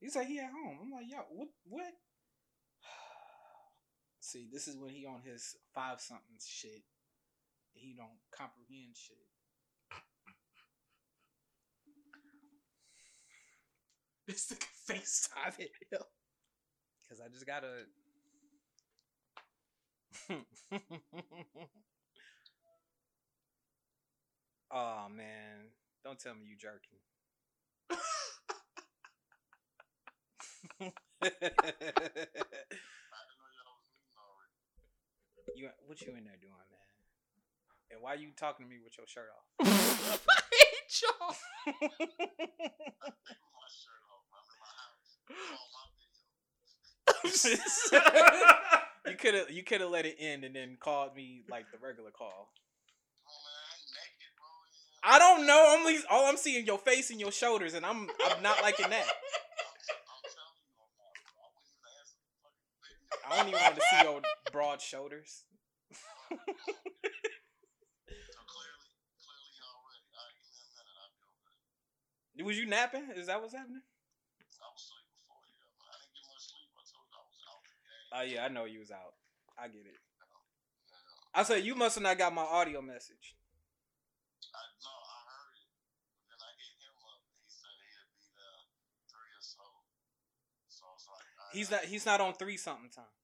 He's like, he at home. I'm like, yo, what? What? See, this is when he on his five something shit. He don't comprehend shit. This nigga FaceTime it. yo. Cause I just gotta. oh man! Don't tell me you jerking. You what you in there doing, man? And why you talking to me with your shirt off? I hate y'all. you could have you could have let it end and then called me like the regular call. I don't know. Only all I'm seeing your face and your shoulders, and I'm I'm not liking that. I don't even want to see your broad shoulders. Was you napping? Is that what's happening? Oh yeah, I know you was out. I get it. I said you must have not got my audio message. I know, I heard it. Then I hit him up and he said he'd be the curious soul. So I's like He's not. He's not on three something time.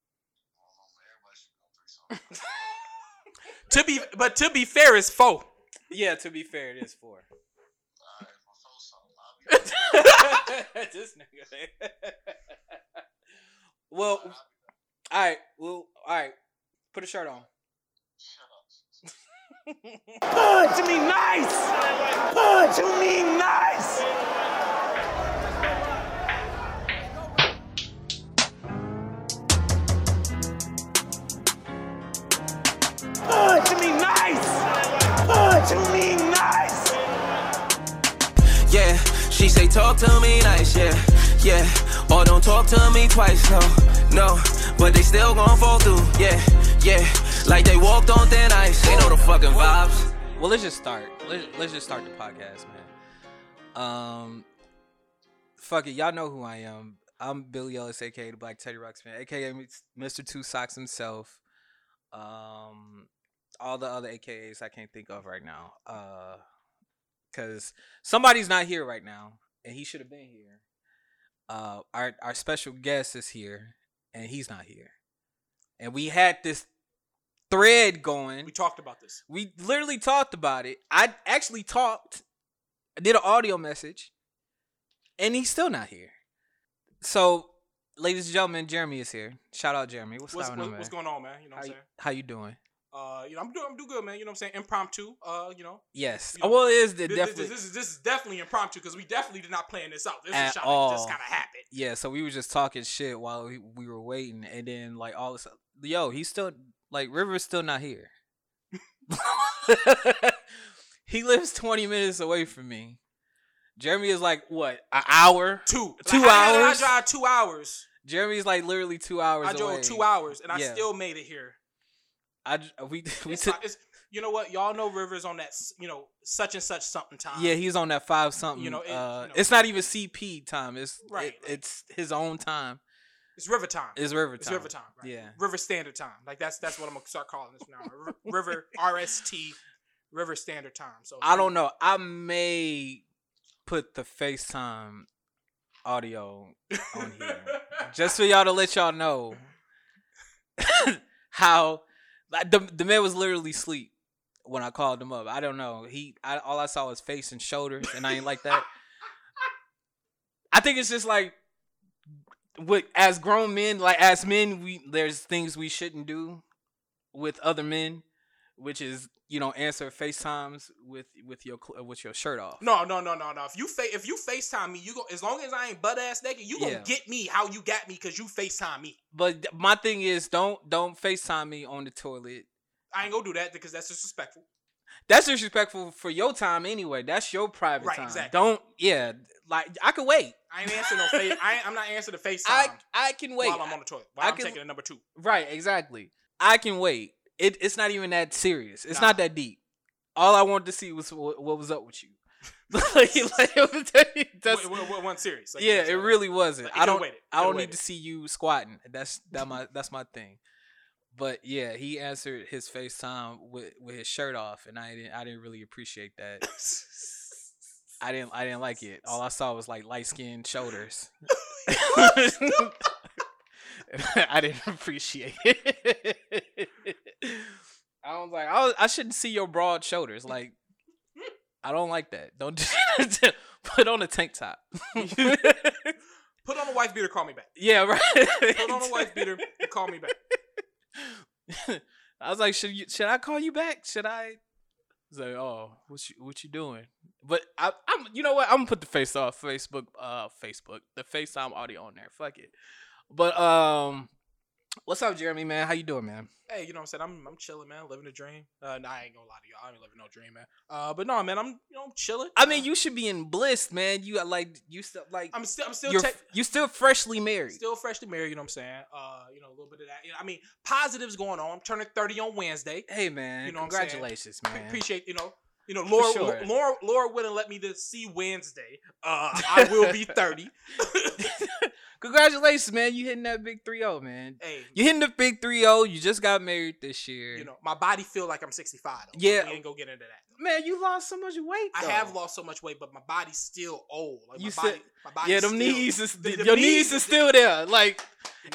To be, but to be fair, it's four. Yeah, to be fair, it is four. this nigga. well, all right. Well, all right. Put a shirt on. Punch me nice! Punch me nice! Me nice! Punch me nice! Yeah, she say talk to me nice, yeah, yeah. Or don't talk to me twice, no, no. But they still gon' fall through, yeah, yeah. Like they walked on thin ice. They know the fucking vibes. Well, let's just start. Let's, let's just start the podcast, man. Um, fuck it, y'all know who I am. I'm Billy Ellis, aka the Black Teddy Ruxpin, aka Mr. Two Socks himself. Um, all the other AKAs I can't think of right now. Uh, cause somebody's not here right now, and he should have been here. Uh, our our special guest is here, and he's not here. And we had this thread going. We talked about this. We literally talked about it. I actually talked. I did an audio message, and he's still not here. So, ladies and gentlemen, Jeremy is here. Shout out Jeremy. What's, What's, going what- on, man? what's going on, man? You know what I'm saying? how you doing? Uh, you know, I'm doing, I'm doing good, man. You know what I'm saying? Impromptu. Uh, you know, Yes. You know, well, it is the this, definitely. this, is this is definitely impromptu because we definitely did not plan this out. This At is shot all. just kind of happened. yeah. So we were just talking shit while we, we were waiting, and then like all this, yo, he's still like River's still not here. he lives twenty minutes away from me. Jeremy is like what an hour. Two, Two Like, hours? I drive two hours. Jeremy's like literally two hours. I drove away. two hours and I still made it here. I we we It's took. It's- you know what? Y'all know Rivers on that, you know, such and such something time. Yeah, he's on that five something. You know, it- uh, you know. it's not even CP time. It's Right, it- it's his own time. it's River time. It's River It's time. River time. Right? Yeah. River Standard Time. Like that's that's what I'm gonna start calling this from now. River RST, River Standard Time. So I don't know. I may put the FaceTime audio on here just for y'all to let y'all know how the the man was literally asleep when I called him up. I don't know. He I, all I saw was face and shoulders, and I ain't like that. I think it's just like with as grown men, like as men, we there's things we shouldn't do with other men, which is you know answer FaceTimes with with your with your shirt off. No, no, no, no, no. If you fa- if you Facetime me, you go as long as I ain't butt ass naked, you Yeah. gonna get me how you got me because you Facetime me. But my thing is, don't don't FaceTime me on the toilet. I ain't gonna do that because that's disrespectful. That's disrespectful for your time anyway. That's your private Right, time. exactly. Don't yeah. Like I can wait. I ain't answering no face. I I'm not answering the FaceTime I I can wait. while I'm on the toilet. While I I'm taking a number two. Right, exactly. I can wait. It, it's not even that serious. It's Nah. not that deep. All I wanted to see was what, what was up with you. like, like, that's, Wa- wa- wa- one series. Like, yeah, it really wasn't. Like, I don't. I don't need waited. to see you squatting. That's that my that's my thing. But yeah, he answered his FaceTime with with his shirt off, and I didn't I didn't really appreciate that. I didn't I didn't like it. All I saw was like light skinned shoulders. I didn't appreciate it. I I, shouldn't see your broad shoulders. Like, I don't like that. Don't put on a tank top. Put on a wife beater, call me back. yeah, right. Put on a wife beater, and call me back. I was like, should you should I call you back? Should I? He's like, oh, what you what you doing? But I, I'm, you know what? I'm gonna put the face off Facebook, uh, Facebook, the FaceTime audio on there. Fuck it. But um, what's up, Jeremy? Man, how you doing, man? Hey, you know what I'm saying? I'm I'm chilling, man. Living a dream. Uh, nah, I ain't gonna lie to y'all. I ain't living no dream, man. Uh, but no, man. I'm you know I'm chilling. I mean, you should be in bliss, man. You got like you still like I'm still I'm still you're f- you still freshly married. still freshly married. You know what I'm saying? Uh, you know a little bit of that. You know, I mean, positives going on. I'm turning 30 on Wednesday. hey, man, You know what I'm saying? congratulations, man. Appreciate you know. You know, Laura, sure. Laura, Laura wouldn't let me to see Wednesday. Uh, I will be 30. congratulations, man. You hitting that big 3-0, man. hey, You hitting the big 3-0. You just got married this year. you know, my body feel like I'm 65. Though, so Yeah. we ain't go get into that. man, you lost so much weight. I have lost so much weight, but my body's still old. Like You my said- body, my body Yeah, them still, knees is the- your knees is still there. Like,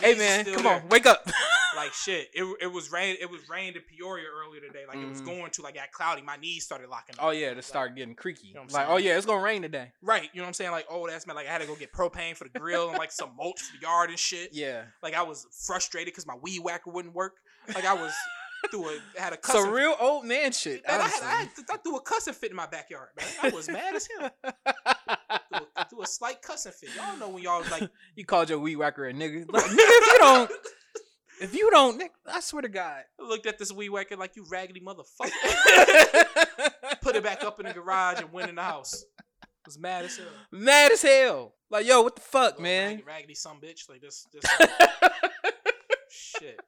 hey man, come there. on, wake up. Like shit, it, it was rain. It was rained in Peoria earlier today. Like it was Mhm. going to like got cloudy. My knees started locking up. oh yeah, to Like, start getting creaky. know what I'm like, oh yeah, it's gonna rain today. Right, you know what I'm saying? Like, oh, that's man. Like, I had to go get propane for the grill and like some mulch for the yard and shit. Yeah. Like, I was frustrated because my weed whacker wouldn't work. Like, I was through a had a cussing. So real old man shit. Man, I, had, I, had, I threw a cussing fit in my backyard, man. I was mad as hell. Threw a, threw a slight cussing fit. Y'all know when y'all like, you called your weed whacker a nigga. Like, nigga, if you don't, if you don't, nigga, I swear to God. looked at this weed whacker like you raggedy motherfucker. Put it back up in the garage and went in the house. Was mad as hell. Mad as hell. Like, yo, what the fuck, Little man? rag- raggedy some bitch. Like this, this shit.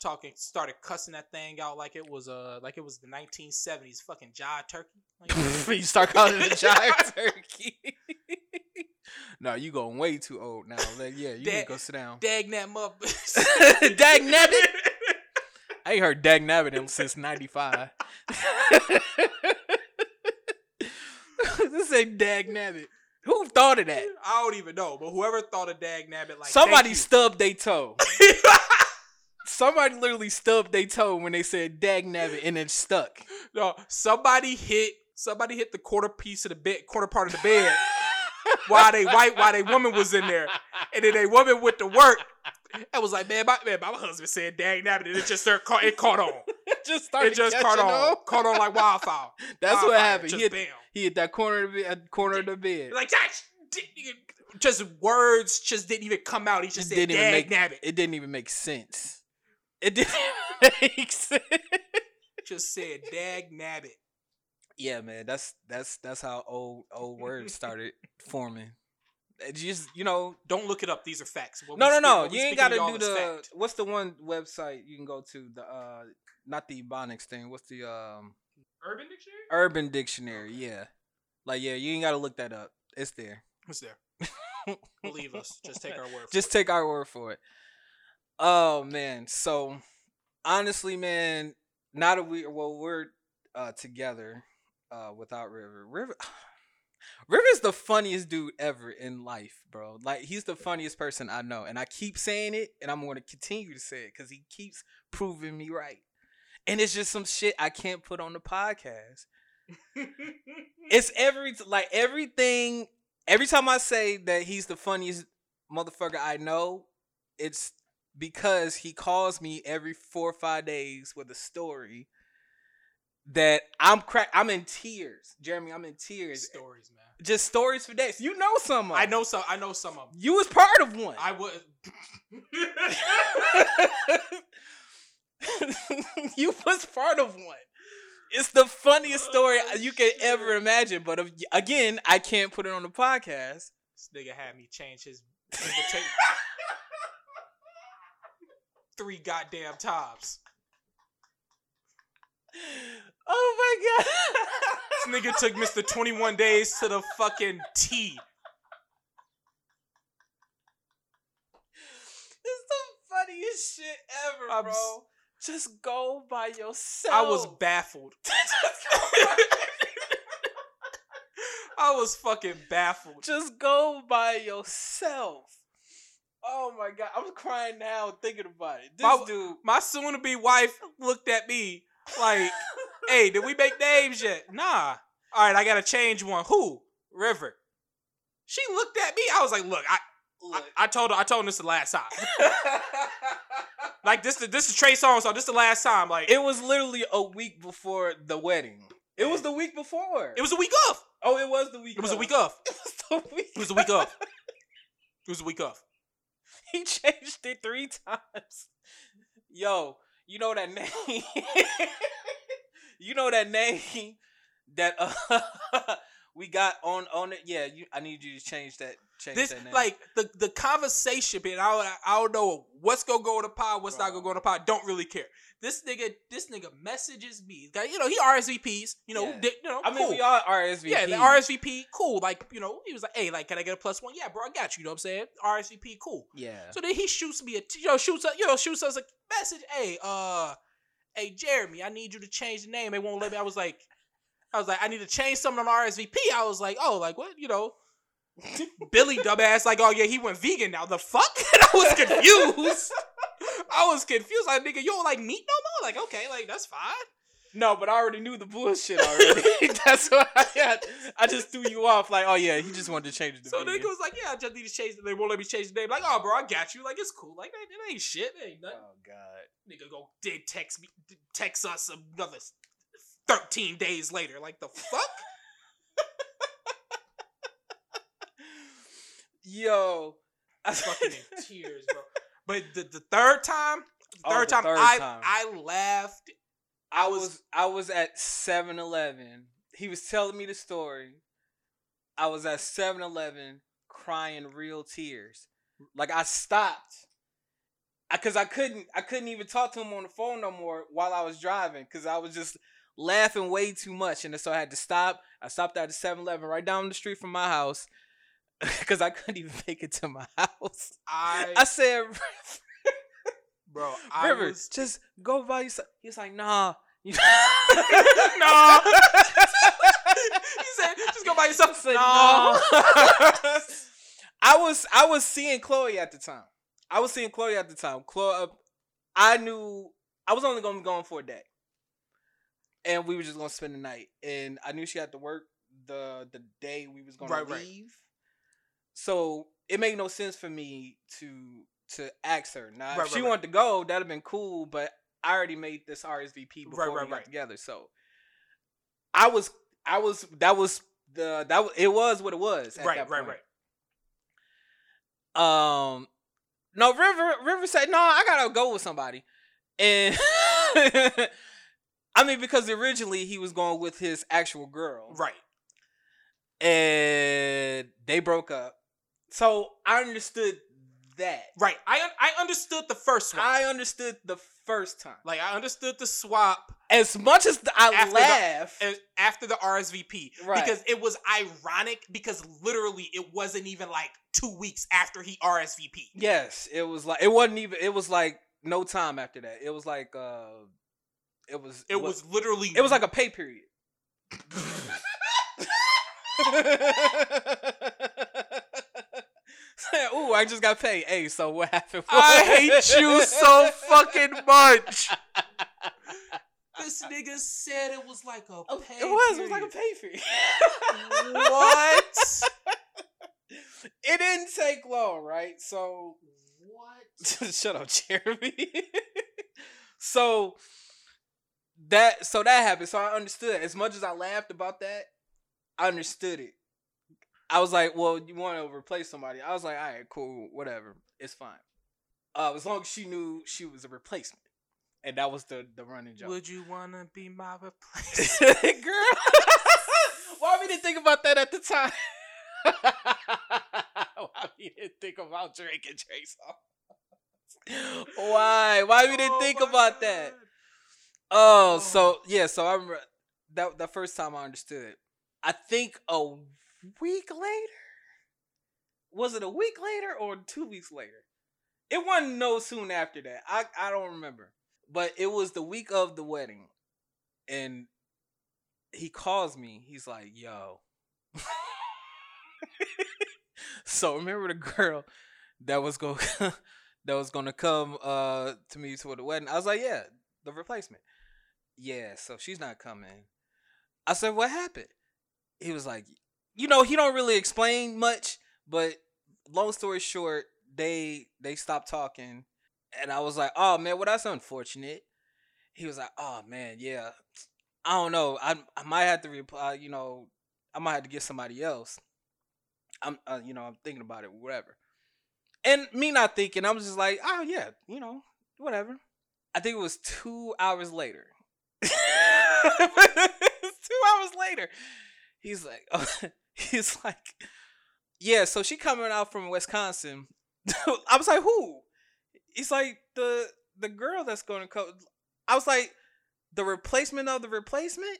Talking, started cussing that thing out like it was uh like it was the 1970s fucking jive turkey. Like, you start calling it a giant turkey. no, you going way too old now. Like, yeah, you need Dad- to go sit down. dag that mother. Dag nabbit. I ain't heard Dag Nabbit him since '95. this ain't Dag Nabbit. Who thought of that? I don't even know, but whoever thought of dag nabbit like Somebody stubbed their toe. Somebody literally stubbed their toe when they said Dag Nabbit and it stuck. no, somebody hit somebody hit the quarter piece of the bed, quarter part of the bed while they white while they woman was in there, and then they woman went to work. I was like, man, my man, my husband said dag nabbit, and it just started, caught, it caught on. It just started It just caught on, caught on like wildfire. That's what happened. Just He hit, bam. he hit that corner of the bed, corner of the bed. Like just words just didn't even come out. He just It said didn't even dag make- nabbit. It didn't even make sense. It didn't make sense. Just said dag nabbit. Yeah, man, that's that's that's how old old words started forming. Just you know, Don't look it up. These are facts. What no, no, speak- no. You ain't got to do the fact. what's the one website you can go to the uh not the Ebonics thing. What's the um Urban Dictionary. Urban Dictionary? Yeah, like yeah, you ain't got to look that up. It's there. It's there? Believe us. Just take our word. For Just it. take our word for it. Oh man, so honestly, man, now that we well we're uh together uh without River. River River's the funniest dude ever in life, bro. Like he's the funniest person I know, and I keep saying it, and I'm going to continue to say it because he keeps proving me right. And it's just some shit I can't put on the podcast. It's every like everything. Every time I say that he's the funniest motherfucker I know, it's because he calls me every four or five days with a story that I'm crack. I'm in tears, Jeremy. I'm in tears. stories, man. Just stories for days. You know some of. I know some. I know some of them. You was part of one. I was. you was part of one. It's the funniest story oh, you can ever imagine. But if, again, I can't put it on the podcast. This nigga had me change his invitation three goddamn times. Oh my god. This nigga took Mr. 21 Days to the fucking T. It's the funniest shit ever, I'm bro. s- Just go by yourself. I was baffled. I was fucking baffled. Just go by yourself. Oh my god, I'm crying now thinking about it. This My- dude, My soon to be wife looked at me like, hey, did we make names yet? Nah. All right, I gotta change one. Who? River. She looked at me. I was like, look, I, I, look. I told her, I told her this the last time. Like this, this is Trey Songz, so this the last time. Like it, it was literally a week before the wedding. It was the week before. It was a week off. oh, it was the week. It was a week off. It was the week. It was a week off. It was a week off. He changed it three times. Yo, you know that name? you know that name that uh, we got on on it? Yeah, you. I need you to change that. Change This like the the conversation bit. I don't, I don't know what's gonna go in the pod, what's not gonna go in the pod. Don't really care. This nigga, this nigga messages me. You know, he RSVPs. You know, Yeah. di- you know. I mean, we all RSVP. Yeah, the RSVP, cool. Like, you know, he was like, hey, like, can I get a plus one? Yeah, bro, I got you. You know what I'm saying? RSVP, cool. Yeah. So then he shoots me a, you know, shoots, us- you know, shoots us a message. Hey, uh, hey, Jeremy, I need you to change the name. They won't let me. I was like, I was like, I need to change something on RSVP. I was like, oh, like what? You know, Billy dumbass, like, oh yeah, he went vegan now. The fuck? And I was confused. I was confused. Like, nigga, you don't like meat no more? Like, okay, like that's fine. No, but I already knew the bullshit already. That's why I, had, I just threw you off. Like, oh yeah, he just wanted to change it. To So vegan. nigga was like, yeah, I just need to change. the They won't let me change the name. Like, oh, bro, I got you. Like, it's cool. Like, that, that ain't shit. That ain't nothing. Oh god. Nigga go did text me, text us another thirteen days later. Like the fuck? Yo. I Fucking in tears, bro. But the, the third time, the Oh, third the time, third I time. I laughed. I was I was at 7-Eleven. He was telling me the story. I was at 7-Eleven crying real tears. Like I stopped. I, cause I couldn't I couldn't even talk to him on the phone no more while I was driving because I was just laughing way too much and so I had to stop. I stopped at the 7-Eleven right down the street from my house because I couldn't even make it to my house. I, I said, bro, I River, was just go by yourself. He was like, nah. You- no. he said, just go by yourself. said, no. I was I was seeing Chloe at the time. I was seeing Chloe at the time. Chloe, uh, I knew I was only gonna be going for a day, and we were just gonna spend the night. And I knew she had to work the the day we was gonna Right, right. So it made no sense for me to to ask her. Now, Right, if she right, right. wanted to go, that'd have been cool. But I already made this RSVP before we got together. So I was I was that was the that was, it was what it was. Right, right, right. Um, no, River River said no. I gotta go with somebody, and I mean because originally he was going with his actual girl, Right. and they broke up. So I understood that. Right. I un- I understood the first one. I understood the first time. like I understood the swap As much as the, I After the- after the RSVP Right. because it was ironic because literally it wasn't even like two weeks after he RSVP. yes, it was like it wasn't even. It was like no time after that. It was like uh, it was It was literally It was like a pay period. Ooh, I just got paid. Hey, so what happened? I hate you so fucking much. This nigga said it was like a Oh, pay it was. It was like a pay fee. What? it didn't take long, right? So What? shut up, Jeremy. so that so that happened. So I understood. As much as I laughed about that, I understood it. I was like, "Well, you want to replace somebody?" I was like, "All right, cool, whatever, it's fine." Uh, as long as she knew she was a replacement, and that was the the running joke. Would you wanna be my replacement? Girl, why we didn't think about that at the time? why we didn't think about Drake and Trey? Why? Why we didn't Oh think about that? Oh, Oh. so yeah, so I remember that the first time I understood. I think a week later. Was it a week later or two weeks later? It wasn't no soon after that. I I don't remember. But it was the week of the wedding. And he calls me. He's like, yo. so remember the girl that was going that was gonna come uh to me for the wedding. I was like, yeah, the replacement. Yeah, so she's not coming. I said, what happened? He was like, you know, he don't really explain much, but long story short, they they stopped talking, and I was like, oh man, well that's unfortunate. He was like, oh man, yeah, I don't know, I I might have to reply, you know, I might have to get somebody else. I'm, uh, you know, I'm thinking about it, whatever. And me not thinking, I'm just like, oh yeah, you know, whatever. I think it was two hours later. two hours later, he's like, he's like, yeah. So she coming out from Wisconsin. I was like, who? He's like the the girl that's going to come. I was like, the replacement of the replacement.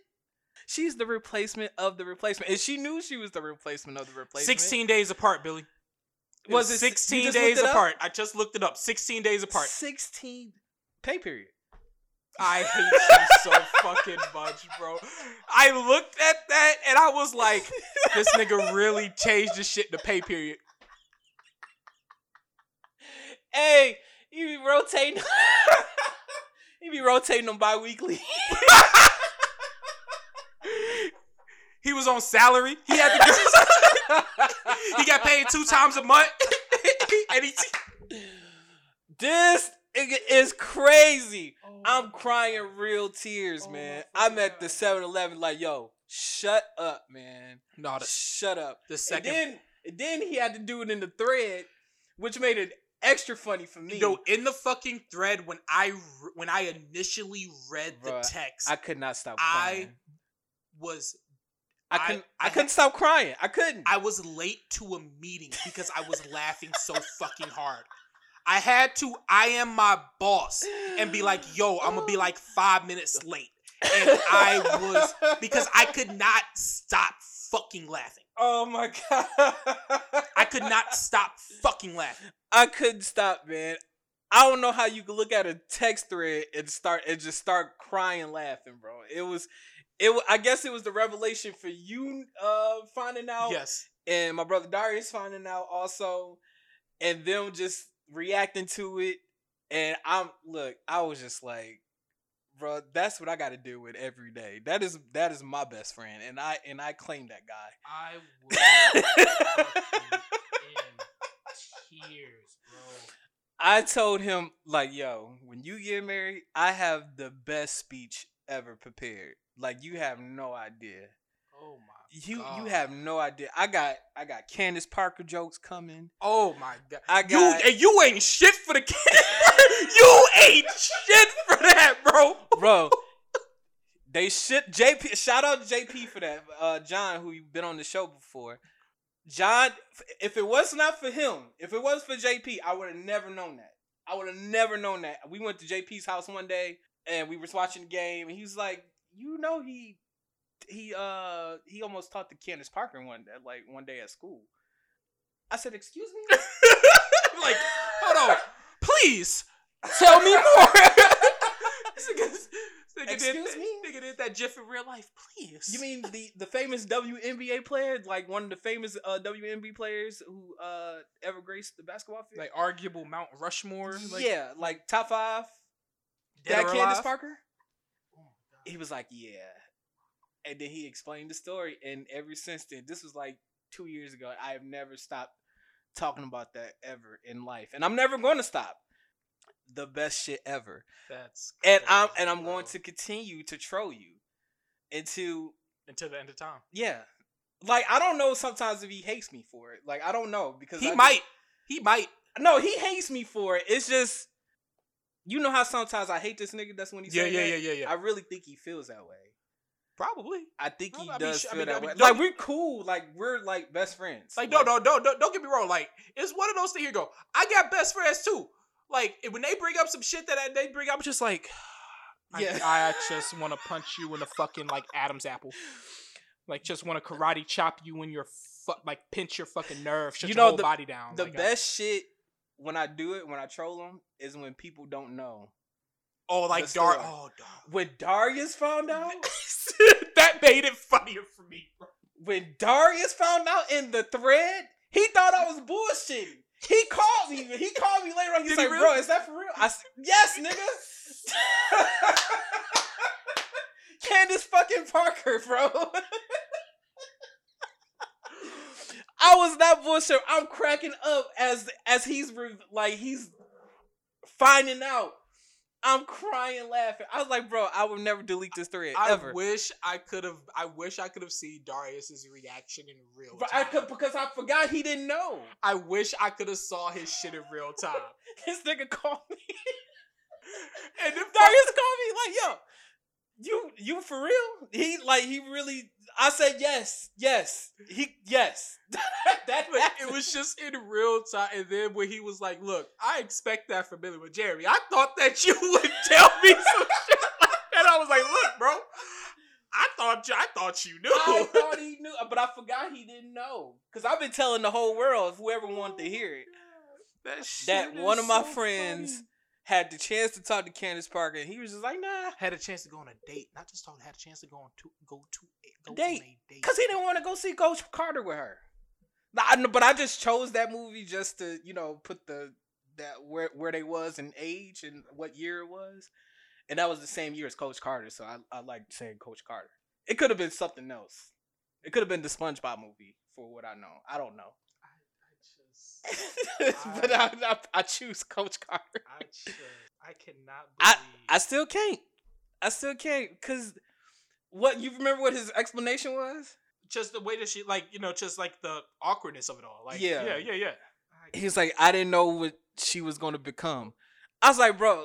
She's the replacement of the replacement, and she knew she was the replacement of the replacement. 16 days apart, Billy. It Was was, it 16 days apart. I just looked it up. 16 days apart. Sixteen pay period. I hate you so fucking much, bro. I looked at that and I was like, this nigga really changed the shit to pay period. Hey, you be rotating. you be rotating them bi-weekly. He was on salary. He had to He got paid two times a month. and he this nigga is crazy. I'm crying real tears, man. I'm at the 7-Eleven like, yo, shut up, man. No, the, Shut up. the second then, and then he had to do it in the thread, which made it extra funny for me. Yo, in the fucking thread when I when I initially read the text, I could not stop Crying. I was I, I- couldn't. I, I couldn't had- stop crying. I couldn't. I was late to a meeting because I was laughing so fucking hard. I had to I am my boss and be like, yo, I'm gonna be like five minutes late. And I was because I could not stop fucking laughing. Oh my god. I could not stop fucking laughing. I couldn't stop, man. I don't know how you could look at a text thread and start and just start crying laughing, bro. It was it I guess it was the revelation for you uh finding out Yes. and my brother Darius finding out also and them just reacting to it and I'm look, I was just like Bro, that's what I got to deal with every day. That is that is my best friend, and I and I claim that guy. I was in tears, bro. I told him like, yo, when you get married, I have the best speech ever prepared. Like you have no idea. Oh my You God. you have no idea. I got I got Candace Parker jokes coming. Oh my god. I You got and you ain't shit for the kid. you ain't shit for that, bro. bro. They shit JP. Shout out to JP for that. Uh, John, who you've been on the show before. John, if it was not for him, if it was for JP, I would have never known that. I would have never known that. We went to JP's house one day and we was watching the game, and he was like, "You know, he he uh he almost talked to Candace Parker one day, like one day at school." I said, "Excuse me." like, hold on. Please tell me more. Nigga- this did Excuse me? Nigga did that GIF in real life. Please. You mean the the famous WNBA player, like one of the famous uh, WNBA players who uh ever graced the basketball field? like arguable Mount Rushmore? Like, yeah, like top five. dead That Candace? Parker. He was like, yeah, and then he explained the story, and ever since then, this was like two years ago. I have never stopped talking about that ever in life, and I'm never going to stop. The best shit ever, That's and I'm and I'm bro. going to continue to troll you until until the end of time. Yeah. Like I don't know sometimes if he hates me for it. Like I don't know because He I might. He might. No, he hates me for it. It's just you know how sometimes I hate this nigga. That's when he Yeah, yeah, that? yeah, yeah, yeah. I really think he feels that way. Probably. I think he I mean, does I feel mean, that I mean, way. Like we're cool. Like we're like best friends. Like, no, no, no, no, don't get me wrong. Like, it's one of those things. Here you go. I got best friends too. Like, when they bring up some shit that I- they bring up, I'm just like, Yeah. I just want to punch you in the fucking like Adam's apple. Like just want to karate chop you in your fu- like pinch your fucking nerve, shut You your know, whole the- body down. The Like, I- best shit when I do it, when I troll them, is when people don't know. Oh, like the Dar. Oh, Dar. When Darius found out, that made it funnier for me, bro. when Darius found out in the thread, he thought I was bullshitting. He called me. He called me later on. He's Did he like, really? "Bro, is that for real?" I said, "Yes, nigga." Candace fucking Parker, bro. I was not bullshit. I'm cracking up as as he's re- like he's finding out. I'm crying, laughing. I was like, bro, I would never delete this thread I ever. wish I could have. I wish I could have seen Darius's reaction in real But I time. could because I forgot he didn't know. I wish I could have saw his shit in real time. This nigga called me. And if Darius called me like, yo, you you for real? He like he really. I said yes, yes. He yes. that it was just in real time, and then when he was like, "Look, I expect that from Billy with Jeremy. I thought that you would tell me some shit like that." I was like, "Look, bro, I thought you, I thought you knew." I thought he knew, but I forgot he didn't know. Cause I've been telling the whole world, whoever wanted to hear it, that shit that one of my so friends funny. Had the chance to talk to Candace Parker, and he was just like, nah, had a chance to go on a date, not just talk, had a chance to go on to go to a, go Date. a date. Cause he didn't want to go see Coach Carter with her. Nah, but I just chose that movie just to, you know, put the that where where they was in age and what year it was, and that was the same year as Coach Carter. So I I like saying Coach Carter. It could have been something else. It could have been the SpongeBob movie for what I know. I don't know, but I, I I choose Coach Carter. I just, I cannot I believe. I still can't. I still can't because what you remember what his explanation was? just the way that she, like, you know, just like the awkwardness of it all. Like, Yeah. yeah, yeah, yeah. he was like, I didn't know what she was going to become. I was like, bro,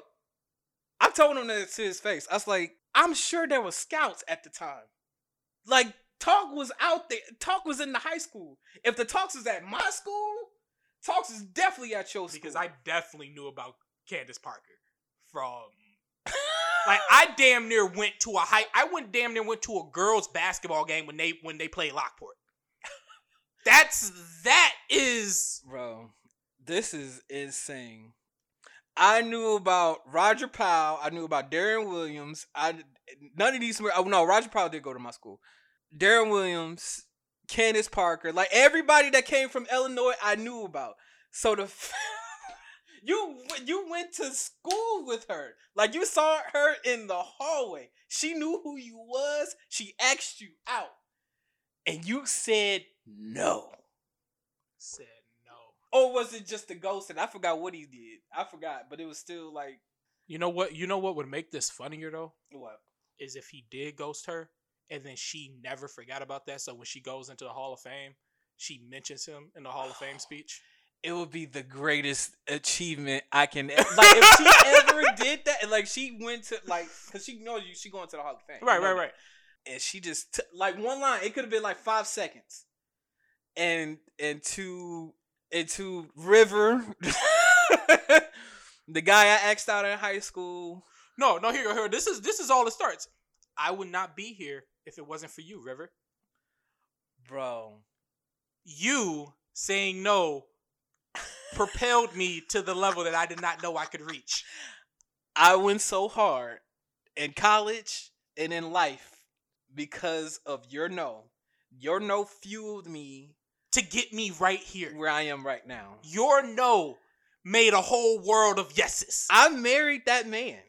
I told him that to his face. I was like, I'm sure there were scouts at the time. Like, talk was out there. Talk was in the high school. If the talks was at my school, talks is definitely at your school. because I definitely knew about Candace Parker from like I damn near went to a high I went damn near went to a girls basketball game when they when they played Lockport. That's that is bro, this is insane. I knew about Roger Powell. I knew about Darren Williams. I none of these. Oh no, Roger Powell did go to my school. Darren Williams, Candace Parker, like everybody that came from Illinois, I knew about. So the f- you you went to school with her, like you saw her in the hallway. She knew who you was. She asked you out, and you said no. said no. Or was it just the ghost? And I forgot what he did. I forgot, but it was still like You know what? You know what would make this funnier though what? is if he did ghost her and then she never forgot about that. So when she goes into the Hall of Fame, she mentions him in the Hall of Fame speech. It would be the greatest achievement I can like if she ever did that. and, Like she went to like because she knows you. She going to the Hall of Fame. you Right, know right, right. And she just t- like one line. It could have been like five seconds. And and to and to River, the guy I asked out in high school. No, no, here, here. This is this is all it starts. I would not be here if it wasn't for you, River. Bro, You saying no propelled me to the level that I did not know I could reach. I went so hard in college and in life because of your no. Your no fueled me To get me right here. where I am right now. Your no made a whole world of yeses. I married that man.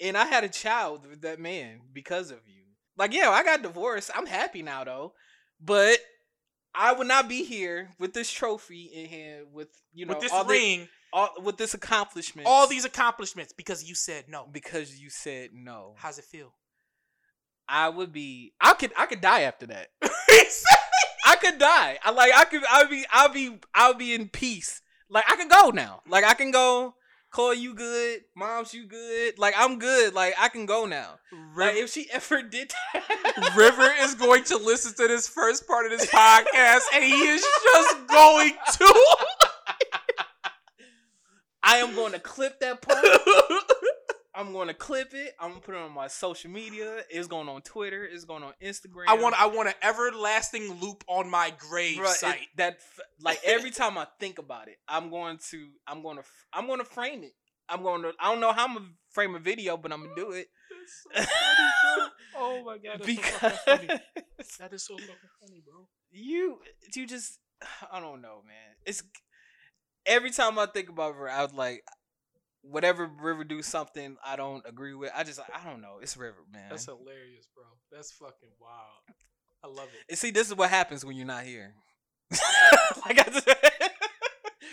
And I had a child with that man because of you. Like, yeah, I got divorced. I'm happy now though. But I would not be here with this trophy in hand with you know With this all the- ring, all, with this accomplishment. all these accomplishments because you said no. because you said no. How's it feel? I would be I could I could die after that. I could die. I like I could I'll be I'll be I'll be in peace. Like I can go now. Like I can go. Call you good, mom's you good. Like I'm good. Like I can go now. Like if she ever did that, River is going to listen to this first part of this podcast and he is just going to. I am going to clip that part. I'm going to clip it. I'm gonna put it on my social media. It's going on Twitter. It's going on Instagram. I want I want an everlasting loop on my grave Bruh, it- site. that like every time I think about it, I'm going to I'm going to I'm going to frame it. I'm going to I don't know how I'm gonna frame a video, but I'm gonna do it. oh my god, that's so because fucking funny. That is so fucking funny, bro. you you just I don't know, man. It's every time I think about River, I was like, whatever River do something I don't agree with. I just I don't know. It's River, man. That's hilarious, bro. That's fucking wild. I love it. And see, this is what happens when you're not here. like I said,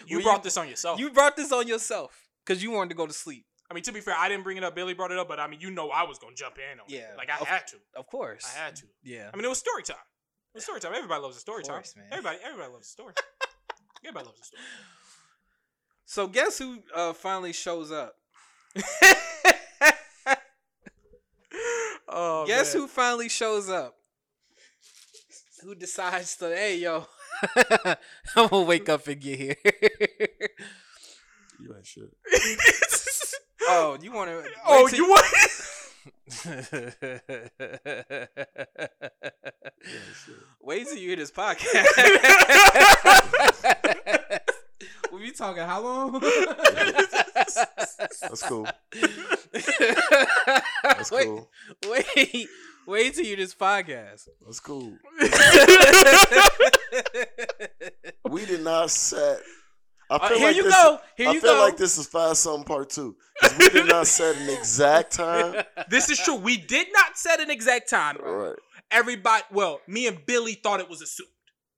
You brought this on yourself. You brought this on yourself because you wanted to go to sleep. I mean, to be fair, I didn't bring it up. Billy brought it up, but I mean, you know, I was gonna jump in on Yeah. it. Like I Of- had to. Of course. I had to. Yeah. I mean, it was story time. It was story time. Everybody loves a story Of course, time. man. Everybody, everybody loves a story. everybody loves a story. So guess who uh, finally shows up? oh, guess man. who finally shows up? Who decides to? Hey, yo, I'm gonna wake up and get here. You ain't shit. oh, you want to? Oh, you want? You ain't shit. Wait till you hear this podcast. We talking how long? That's cool. That's wait, cool. wait, wait till you just podcast. That's cool. We did not set. I feel Uh, feel here like you this, go. Here I you feel go. like this is five something part two because we did not set an exact time. this is true. We did not set an exact time. Right, Everybody, well, me and Billy thought it was assumed.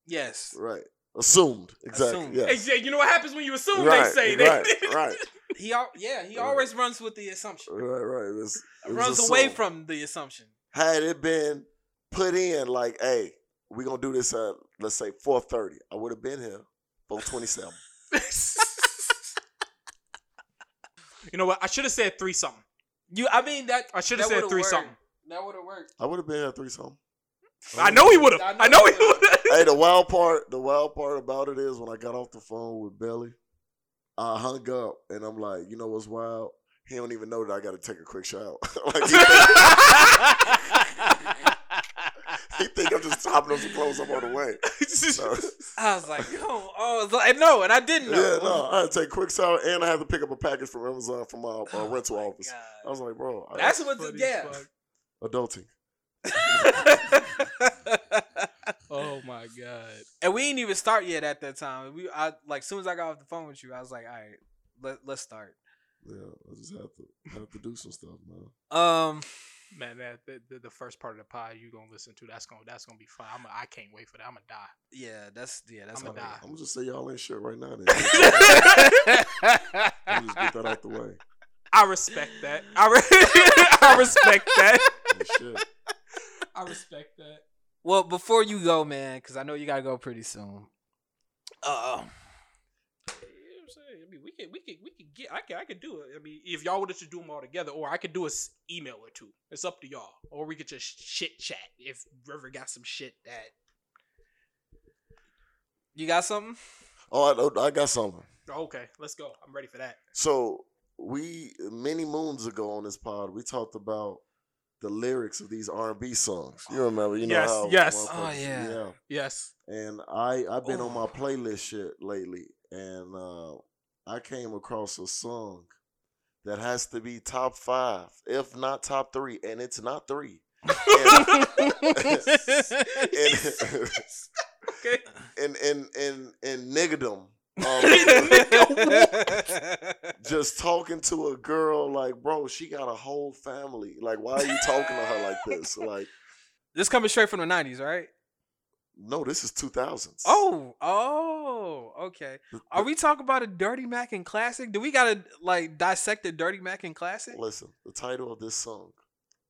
yes. right. Assumed. Exactly. Assumed. Yes. Hey, you know what happens when you assume? Right, they say right, that. right, He al- yeah, he Right. always runs with the assumption. right, right. It's, it was runs away from the assumption. Had it been put in like, hey, we're gonna do this at let's say four thirty, I would have been here four twenty seven. you know what? I should have said three something. You, I mean that. I should have said three worked. something. That would have worked. I would have been here three something. I know he would have. I know he he would have. Hey, the wild part, the wild part about it is when I got off the phone with Billy, I hung up and I'm like, you know what's wild? He don't even know that I got to take a quick shower. like he think, he think I'm just topping up some clothes up on the way. So, I was like, yo, oh, I was like, no, and I didn't know. yeah, no, I had to take a quick shower and I had to pick up a package from Amazon from my uh, Oh rental my office. God. I was like, bro, I, That's what. The, Funny yeah. fuck. adulting. Oh my god. and we didn't even start yet at that time. We, I like, as soon as I got off the phone with you, I was like, all right, let let's start. Yeah, I just have to have to do some stuff, man. Um, Man, that the, the, the first part of the pod you gonna listen to that's gonna that's gonna be fun. I'm a, I can't wait for that. I'm gonna die. yeah, that's yeah, that's I'ma die. I'm gonna just say y'all ain't shit right now. Then. I'm just get that out the way. I respect that. I, re- I respect that. Ain't shit. I respect that. Well, before you go, man, because I know you gotta go pretty soon. Uh, You I'm saying? I mean, we could, we could, we could get. I could, I could do it. I mean, if y'all wanted to do them all together, or I could do a s- email or two. It's up to y'all. Or we could just shit chat if River got some shit that. you got something? Oh, I, I got something. Okay, let's go. I'm ready for that. So we many moons ago on this pod, we talked about the lyrics of these R and B songs. You remember? You know Yes, how yes. Oh, motherfuckers- yeah. Yes. And I I've been on my Oh. playlist shit lately, and uh, I came across a song that has to be top five, if not top three, and it's not three. and Okay. and and and, and niggerdom. Um, just talking to a girl like, bro, she got a whole family. Like, why are you talking to her like this? Like, this coming straight from the '90s, right? no, this is two thousands. Oh, oh, okay. Are we talking about a Dirty Mac and classic? Do we gotta like dissect the Dirty Mac and classic? Listen, the title of this song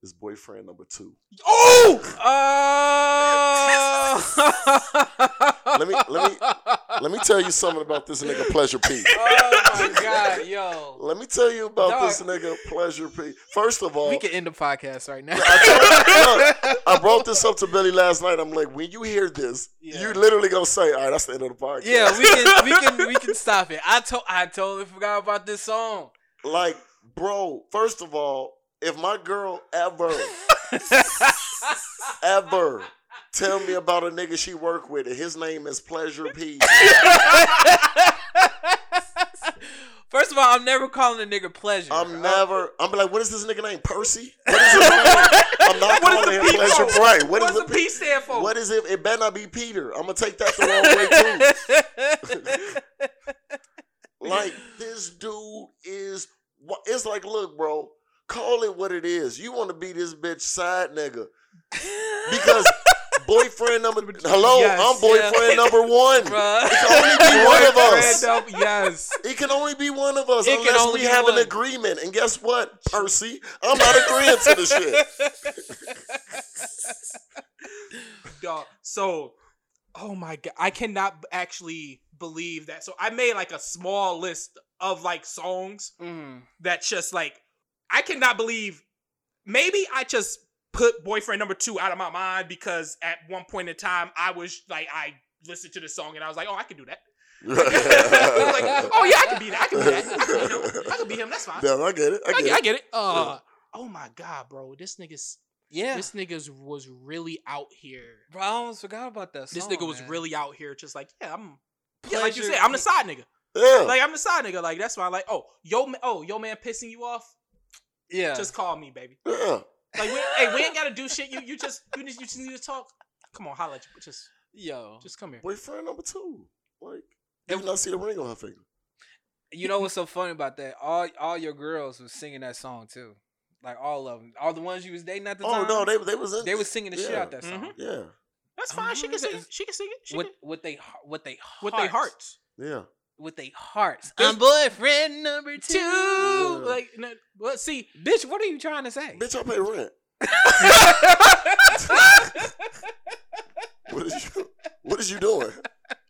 is "Boyfriend Number Two. Oh. Oh! Let me- let me- Let me tell you something about this nigga Pleasure P. Oh my god, yo! Let me tell you about Dog. this nigga Pleasure P. First of all, We can end the podcast right now. I, told- look, I brought this up to Billy last night. I'm like, when you hear this, Yeah. you literally gonna say, "All right, that's the end of the podcast." yeah, we can we can we can stop it. I told I totally forgot about this song. like Bro, first of all, if my girl ever, ever tell me about a nigga she work with and his name is Pleasure P, First of all, I'm never calling a nigga pleasure. I'm uh, never, I'm like, what is this nigga name? Percy? What is his name? I'm not What calling him P Pleasure for? Right. What does the P stand for? What is it? It better not be Peter. I'm gonna take that the wrong way too. Like this dude is. It's like, look, bro. Call it what it is. You want to be this bitch side nigga because boyfriend number. Hello, Yes. I'm boyfriend number one. Bruh. It can only be one of us. Up- yes. It can only be one of us It unless we have one. an agreement. And guess what, Percy? I'm not agreeing to the shit. Dog. So, oh my god, I cannot actually believe that. So I made like a small list of like songs Mm. that just like I cannot believe. Maybe I just put boyfriend number two out of my mind because at one point in time I was like I listened to the song and I was like, oh, I can do that. Like, oh yeah, I can be that. I can be that. I can be him. I can be him. That's fine. Damn, I get it. I I get get, I it. get it. Uh, oh my god, bro, this nigga's Yeah. this nigga's was really out here. Bro, I almost forgot about that. This song, nigga was man. really out here, just like yeah, I'm. Yeah, like you Pleasure- said, I'm the side nigga. Yeah. Like I'm the side nigga. Like that's why. I Like oh, yo, ma- oh, yo, man, pissing you off. Yeah. Just call me, baby. yeah. Like, we, hey, we ain't gotta do shit. You, you just, you just, you just need to talk. Come on, holla at you. Just, Yo. just come here. Boyfriend number two. Like, did you not see the ring on her finger? You know what's so funny about that? All all your girls was singing that song too. Like all of them. All the ones you was dating at the Oh time. Oh no, they they was in. they was singing the shit out that song. Mhm. Yeah, That's fine. She can sing it. She can sing it. She With can, with they with they with their hearts. yeah. With they hearts. Bitch- I'm boyfriend number two. Two. Yeah. Like, no, well, see, Bitch, what are you trying to say? Bitch, I pay rent. What is you? What is you doing?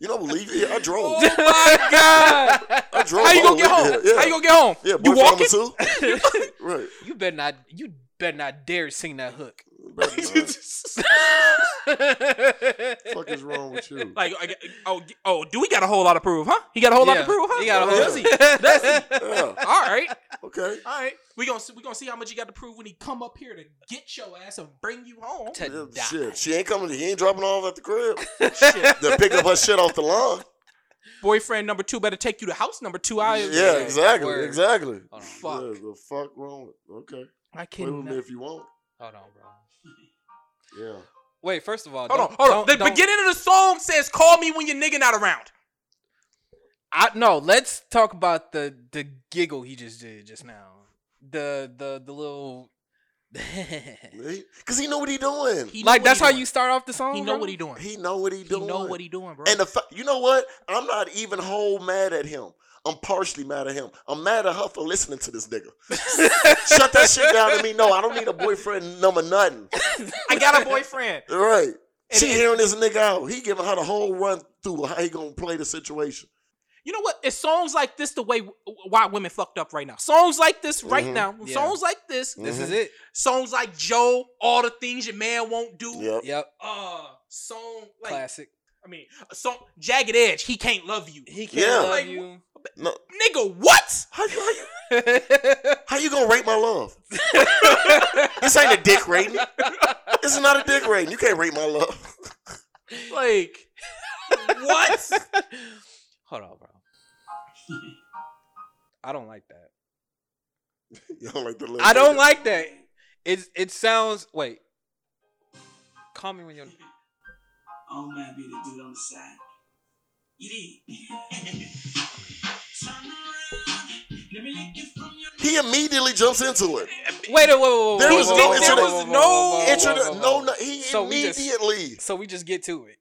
You don't believe it? I drove. oh my god, I drove. how you gonna get home? here. Yeah. How you gonna get home? Yeah, you boyfriend walking? number two. right. You better not you better not dare sing that hook. Better not. fuck is wrong with you? Like, I oh, oh, do we got a whole lot of proof, huh? He got a whole lot Yeah, of proof, huh? he got a oh, whole- Does he? Does he? Yeah. All right. Okay. All right, we gonna see, we gonna see how much you got to prove when he come up here to get your ass and bring you home. To Yeah, die. shit, she ain't coming. He ain't dropping off at the crib. Shit. to pick up her shit off the lawn. Boyfriend number two better take you to house number two. I Yeah, exactly, Word. exactly. Hold. Fuck. Yeah, the fuck wrong with? Okay, I play with me cannot. if you want. Hold on, bro. Yeah. Wait, first of all, Hold on, don't- hold on. don't- The don't- beginning of the song says, "Call me when your nigga not around." I no, let's talk about the the giggle he just did just now. The the the little Cause he know what he doing. He like that's how doing. you start off the song. He know bro? what he doing. He know what he He doing. know what he doing, bro. And the fa- you know what? I'm not even whole mad at him. I'm partially mad at him. I'm mad at her for listening to this nigga. Shut that shit down to me. No, I don't need a boyfriend number nothing. I got a boyfriend. Right. And- She and- hearing this nigga out. He giving her the whole run through how he gonna play the situation. You know what? It's songs like this the way w- why women fucked up right now. Songs like this right Mhm. now. Yeah. Songs like this. This is Mhm. it. Songs like Joe, all the things your man won't do. Yep. Yep. Uh, song like Classic. I mean, a song Jagged Edge. He can't love you. He can't Yeah. love Like, you. No, Nigga, what? how you, how you how you gonna rate my love? this ain't a dick rating. This is not a dick rating. You can't rate my love. Like what? Hold on, bro. I don't like that. You don't like the little I don't like that. It it sounds. Wait. Call me when you're. Oh man, be the dude on the side. It Turn around. Let me lick you from your He immediately jumps into it. Wait, wait, wait, wait. There was no wait, there was no wait, wait, Intro wait, wait, no, no, he So we just- immediately, So we just get to it.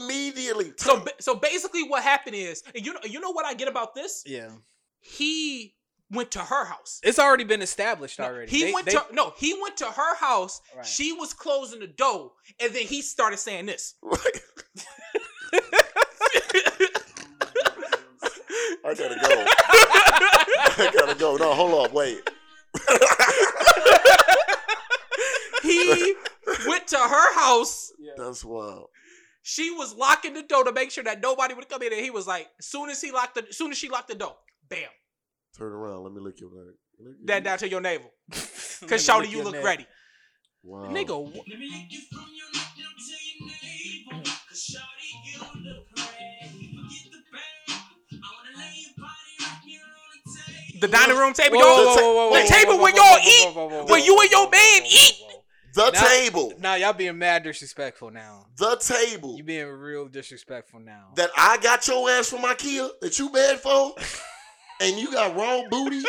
immediately. So so basically, what happened is, and you know, you know what I get about this? Yeah. He went to her house. It's already been established No, already. He They- went they- to no. He went to her house. Right. She was closing the door, and then he started saying this. I gotta go. I gotta go. No, hold on, wait. He went to her house. That's wild. She was locking the door to make sure that nobody would come in. And he was like, as soon as he locked the, as soon as she locked the door, bam. Turn around. Let me lick your leg. that down to your navel. Cause shawty, you look neck. ready. Wow. Nigga, wh- Let me lick you from your neck down to your navel. Cause shawty, you look ready. Forget the bag. I wanna lay your body right here on the table. the dining room table, Whoa, y'all. whoa, whoa, whoa, the whoa, table whoa, where whoa, y'all whoa, eat, whoa, whoa, whoa, where whoa, you and your whoa, man whoa, eat. whoa, whoa. the Now- table. Now y'all being mad disrespectful now. The table. You being real disrespectful now. that I got your ass from IKEA that you bad for, and you got raw booty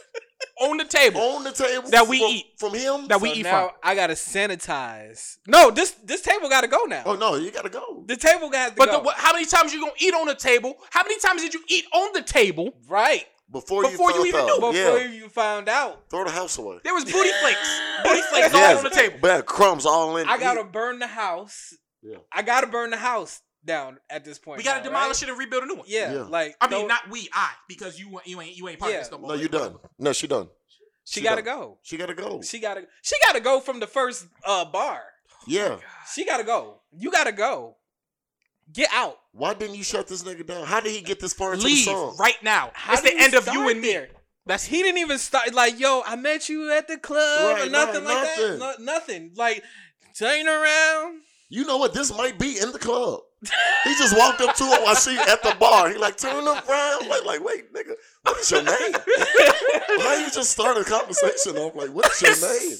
on the table. on the table That we from, eat. from him. That we So eat now from. I gotta sanitize. No, this this table gotta go now. oh no, you gotta go. The table got to But go. the, how many times you gonna eat on the table? How many times did you eat on the table? right Before, Before you you, even found knew. before yeah. you found out, Throw the house away. There was booty flakes, booty flakes all on the table. Bad crumbs all in. I gotta burn the house. Yeah. I gotta burn the house down at this point. We gotta now, demolish right? it and rebuild a new one. Yeah, Yeah. like I mean, don't- we, I, because you you ain't you ain't part Yeah. of this no more. No, you done. No, she done. she, she gotta done. go. She gotta go. She gotta she gotta go from the first uh bar. yeah. She gotta go. You gotta go. Get out. Why didn't you shut this nigga down? How did he get this far into Leave the song? right now. How it's the end of you and me. there? That's He didn't even start like, yo, I met you at the club or nothing right, like nothing. that. No, nothing. Like turn around. You know what? This might be in the club. He just walked up to her while she at the bar. He like turn around. Like, like, wait, nigga, what is your name? Why you just start a conversation? I'm like, what is your name?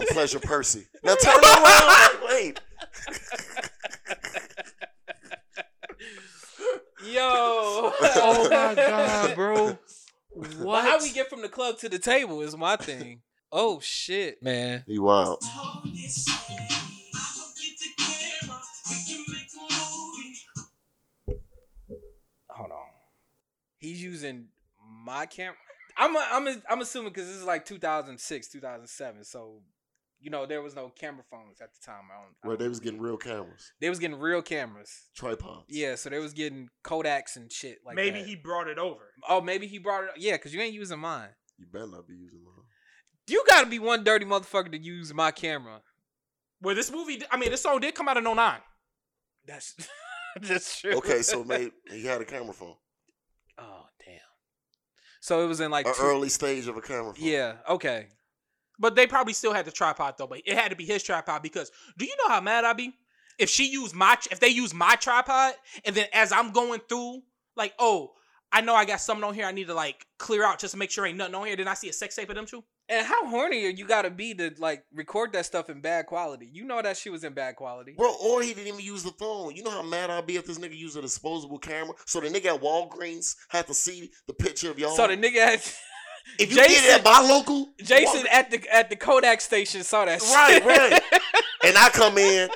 A pleasure, Percy. Now turn around. Like, wait. Yo. oh my god, bro. Well, how we get from the club to the table is my thing. Oh shit, man. He wild. He's using my camera. I'm a, I'm a, I'm assuming because this is like 2006, 2007. So, you know, there was no camera phones at the time. I don't, I Where don't they was getting real cameras, they was getting real cameras. tripods. Yeah, so they was getting Kodaks and shit like Maybe that. he brought it over. Oh, maybe he brought it. Yeah, because you ain't using mine. You better not be using mine. You gotta be one dirty motherfucker to use my camera. Well, this movie, I mean, this song did come out in 09. That's that's true. Okay, so maybe he had a camera phone. Oh damn. So it was in like An two- early stage of a camera phone. Yeah. Okay. But they probably still had the tripod though. But it had to be his tripod because do you know how mad I'd be if she used my if they use my tripod and then as I'm going through like oh I know I got something on here I need to like clear out just to make sure ain't nothing on here. Then I see a sex tape of them two. And how horny are you gotta be to like record that stuff in bad quality? You know that she was in bad quality. Bro, or he didn't even use the phone. You know how mad I'd be if this nigga used a disposable camera? So the nigga at Walgreens had to see the picture of y'all. So the nigga had if you Jason- get it at my local, Jason Walgreens- at the at the Kodak station saw that Right, shit. right. and I come in,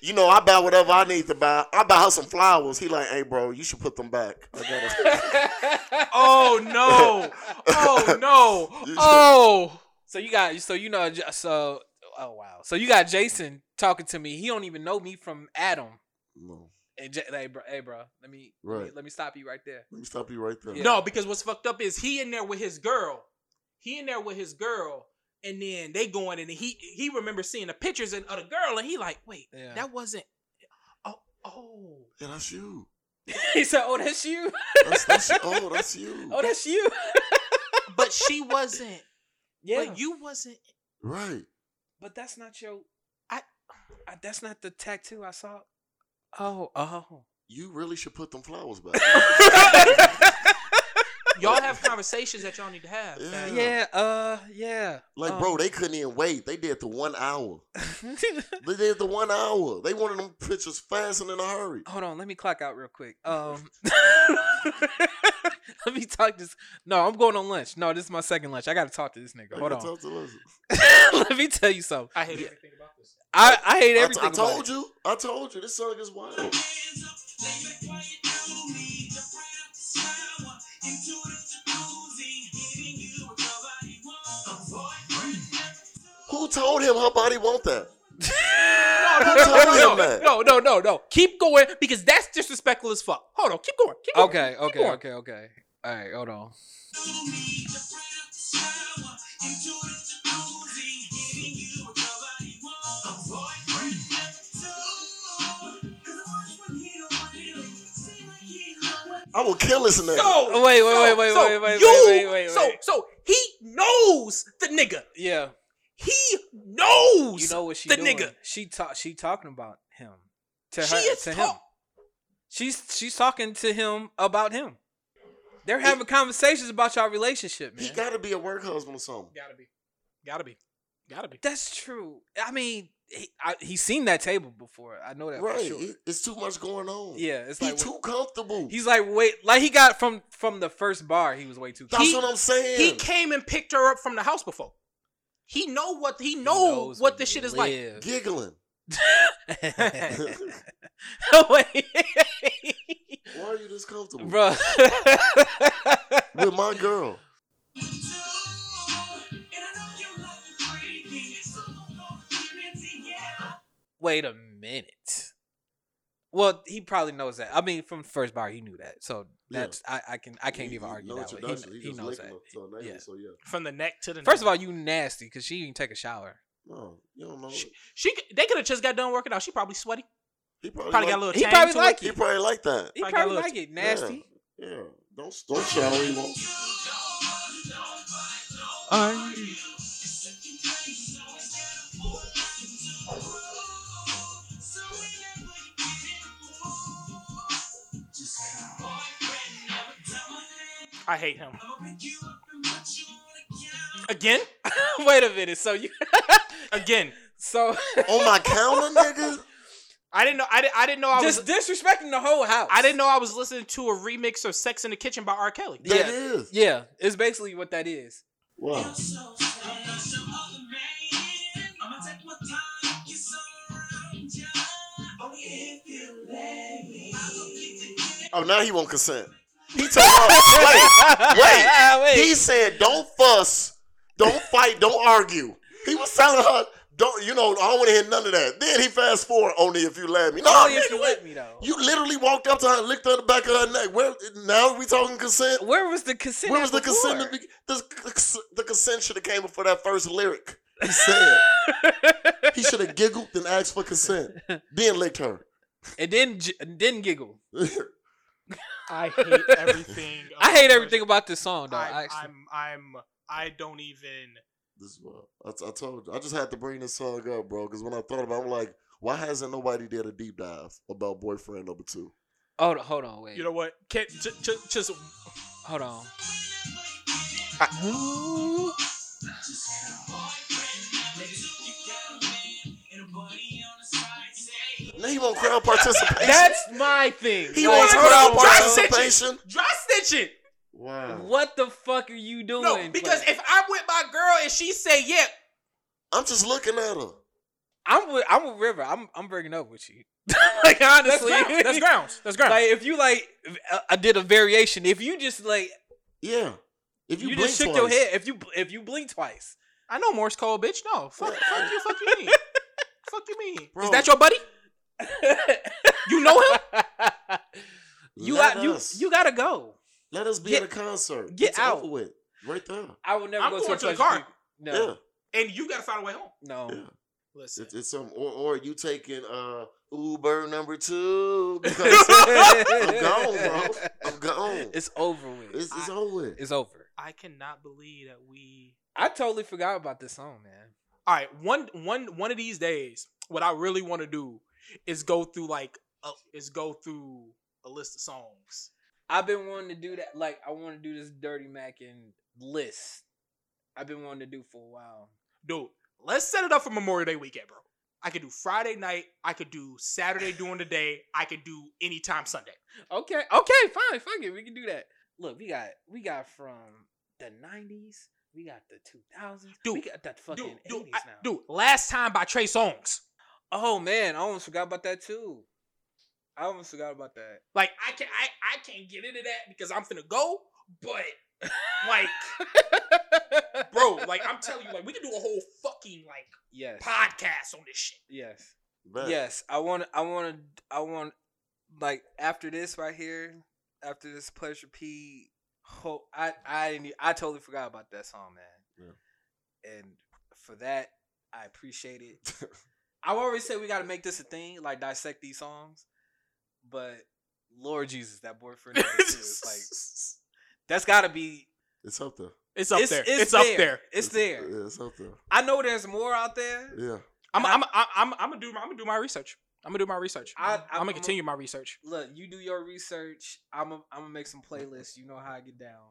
you know, I buy whatever I need to buy. I buy her some flowers. He like, hey, bro, you should put them back. I gotta. Oh no! Oh no! Oh! so you got so you know so oh wow. So you got Jason talking to me. He don't even know me from Adam. no, And J- hey bro, hey bro, let me, let me Right. let me stop you right there. let me stop you right there. Yeah. No, because what's fucked up is he in there with his girl. He in there with his girl, and then they going and he he remembers seeing the pictures of of the girl, and he like, wait, Yeah. that wasn't. Oh, oh. Yeah, that's you. he said, "Oh, that's you. That's, that's oh, that's you. Oh, that's you." But she wasn't. yeah, But you wasn't. Right. But that's not your. I, I. That's not the tattoo I saw. Oh, oh. You really should put them flowers back. Y'all have conversations that y'all need to have. Yeah. Yeah. Uh. Yeah. Like, um, bro, they couldn't even wait. They did the one hour. They did the one hour. They wanted them pictures fast and in a hurry. Hold on. Let me clock out real quick. Um. let me talk this. No, I'm going on lunch. No, this is my second lunch. I got to talk to this nigga. Hold on. told you, let me tell you something. I hate everything about this. I, I hate I t- everything. I about told it. you. I told you. This song is wild. Hands up, lay back while you do me. Jump right out the shower into the jacuzzi, giving you what your body wants. A boyfriend. Who told him her body want that? No, no, no, no, no, no, no, no. Keep going because that's disrespectful as fuck. Hold on, keep going. Keep going. Okay. keep Okay. going. Okay. Okay. All right. Hold on. I will kill this nigga. So Oh, wait, wait, so- wait, wait, so wait, wait, you, wait, wait, wait, So wait. so he knows the nigga. Yeah. He knows. You know what she the doing? nigga. She talk. She talking about him to She her is to him. She's she's talking to him about him. They're having conversations about y'all relationship, man. He got to be a work husband or something. Gotta be. Gotta be. Gotta be. That's true. I mean, he, I, he's seen that table before. I know that Right. for sure. It- It's too much going on. yeah, it's He like too comfortable. he's like wait, like he got from from the first bar. He was way too. That's He- what I'm saying. He came and picked her up from the house before. He know what he He know knows what where this you shit is like. Giggling. Wait, Why are you this comfortable? bro. With my girl. Wait a minute. Well, he probably knows that. I mean, from the first bar, he knew that. So Yeah. that's I, I can I can't He- even argue that. Way. He, He he knows that. her to her name, Yeah. So yeah. From the neck to the First of all, you nasty because she didn't take a shower. No, you don't know. she, she they could have just got done working out. She probably sweaty. he probably, Probably got a little He probably to like it. He probably like that. He Probably probably little like it. Nasty. Yeah. yeah. Don't don't shower. He won't. I hate him. Again? Wait a minute. So you Again. so On my counter, nigga. I didn't know I, didn't I didn't know I was just disrespecting the whole house. I didn't know I was listening to a remix of Sex in the Kitchen by R. Kelly. That Yeah. is. Yeah, it's basically what that is. Wow. Oh, now he won't consent. He told her, wait, wait. Ah, wait. He said, don't fuss, don't fight, don't argue. He was telling her, don't, you know, I don't want to hear none of that. Then he fast forward, only if you let me. No, Only if you let me though. You literally walked up to her and licked her in the back of her neck. Where now we talking consent? Where was the consent? Where was the before? consent? To be, the, the consent should have came before that first lyric. He said he should have giggled and asked for consent, then licked her. and then then giggle. I hate everything. I hate everything about this song though. I, actually. I'm I'm I don't even This is what I, I told you. I just had to bring this song up, bro, because when I thought about, it, I'm like, why hasn't nobody did a deep dive about boyfriend number two? hold on, hold on, wait. you know what? Can j- j- just hold on. Now he want crowd participation. That's my thing. he Like, wants hold crowd on, dry stitching. participation. dry stitching. Wow. What the fuck are you doing? No, because Clay? if I'm with my girl and she say yeah, I'm just looking at her. I'm with I'm with River, I'm I'm breaking up with you. like honestly, that's grounds. That's grounds. That's grounds. Like if you like, uh, I did a variation. If you just like, Yeah. If you, you, blink just shook twice, your head. If you if you blink twice, I know Morse code, bitch. No, fuck, fuck you, fuck you, mean, fuck you, mean. Bro. Is that your buddy? You know him? you let got you us, you gotta go. let us be get- at a concert. get it's out. over with. Right there. I would never I'm go going to, to a the car. people- No, Yeah. And you gotta find a way home. no. Yeah. Listen, It's, it's some or, or you taking uh Uber number two because I'm gone, bro. I'm gone. It's over with. It's, It's, it's over with. it's over. I cannot believe that we. I totally forgot about this song, man. All right, one one one of these days, what I really want to do is go through like a, is go through a list of songs. I've been wanting to do that. Like, I want to do this Dirty Mac and list. I've been wanting to do for a while. Dude, let's set it up for Memorial Day weekend, bro. I could do Friday night. I could do Saturday during the day. I could do anytime Sunday. Okay, okay, fine, fuck it, we can do that. Look, we got we got from the '90s, we got the 2000s, we Dude, got that fucking 80s now. dude, last time by Trey Songz. Oh man, I almost forgot about that too. I almost forgot about that. Like I can I I can't get into that because I'm finna go, but like, bro, like I'm telling you, like we can do a whole fucking like yes, podcast on this shit. yes, Bet. yes. I want, I want, to I want, like after this right here, after this pleasure P. Ho- I, I, didn't e- I totally forgot about that song, man. Yeah. And for that, I appreciate it. I always say we got to make this a thing, like dissect these songs. But Lord Jesus, that boyfriend number two is like that's got to be. It's up there. it's up it's, there. It's, It's, up there. there. It's there. Yeah, it's up there. I know there's more out there. Yeah. I'm, I'm, I'm, I'm, I'm gonna do, I'm gonna do my research. I'm gonna do my research. I- I, am I'm- gonna continue my research. Look, you do your research. I'm gonna I'm gonna make some playlists. You know how I get down.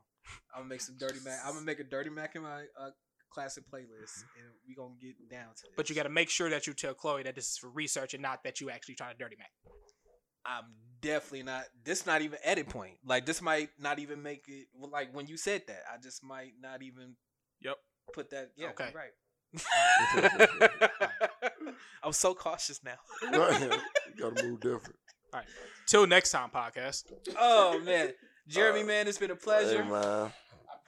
I'm gonna make some dirty mac. I'm gonna make a dirty mac in my uh, classic playlist, and we gonna get down to it. But you got to make sure that you tell Chloe that this is for research and not that you actually trying to dirty Mac. I'm definitely not. This not even edit point. Like this might not even make it. Like when you said that, I just might not even. Yep. Put that. Yeah. Okay. Right. I'm so cautious now. You gotta move different. All right. Till next time, podcast. Oh man, Jeremy, Uh, man, it's been a pleasure. Hey man.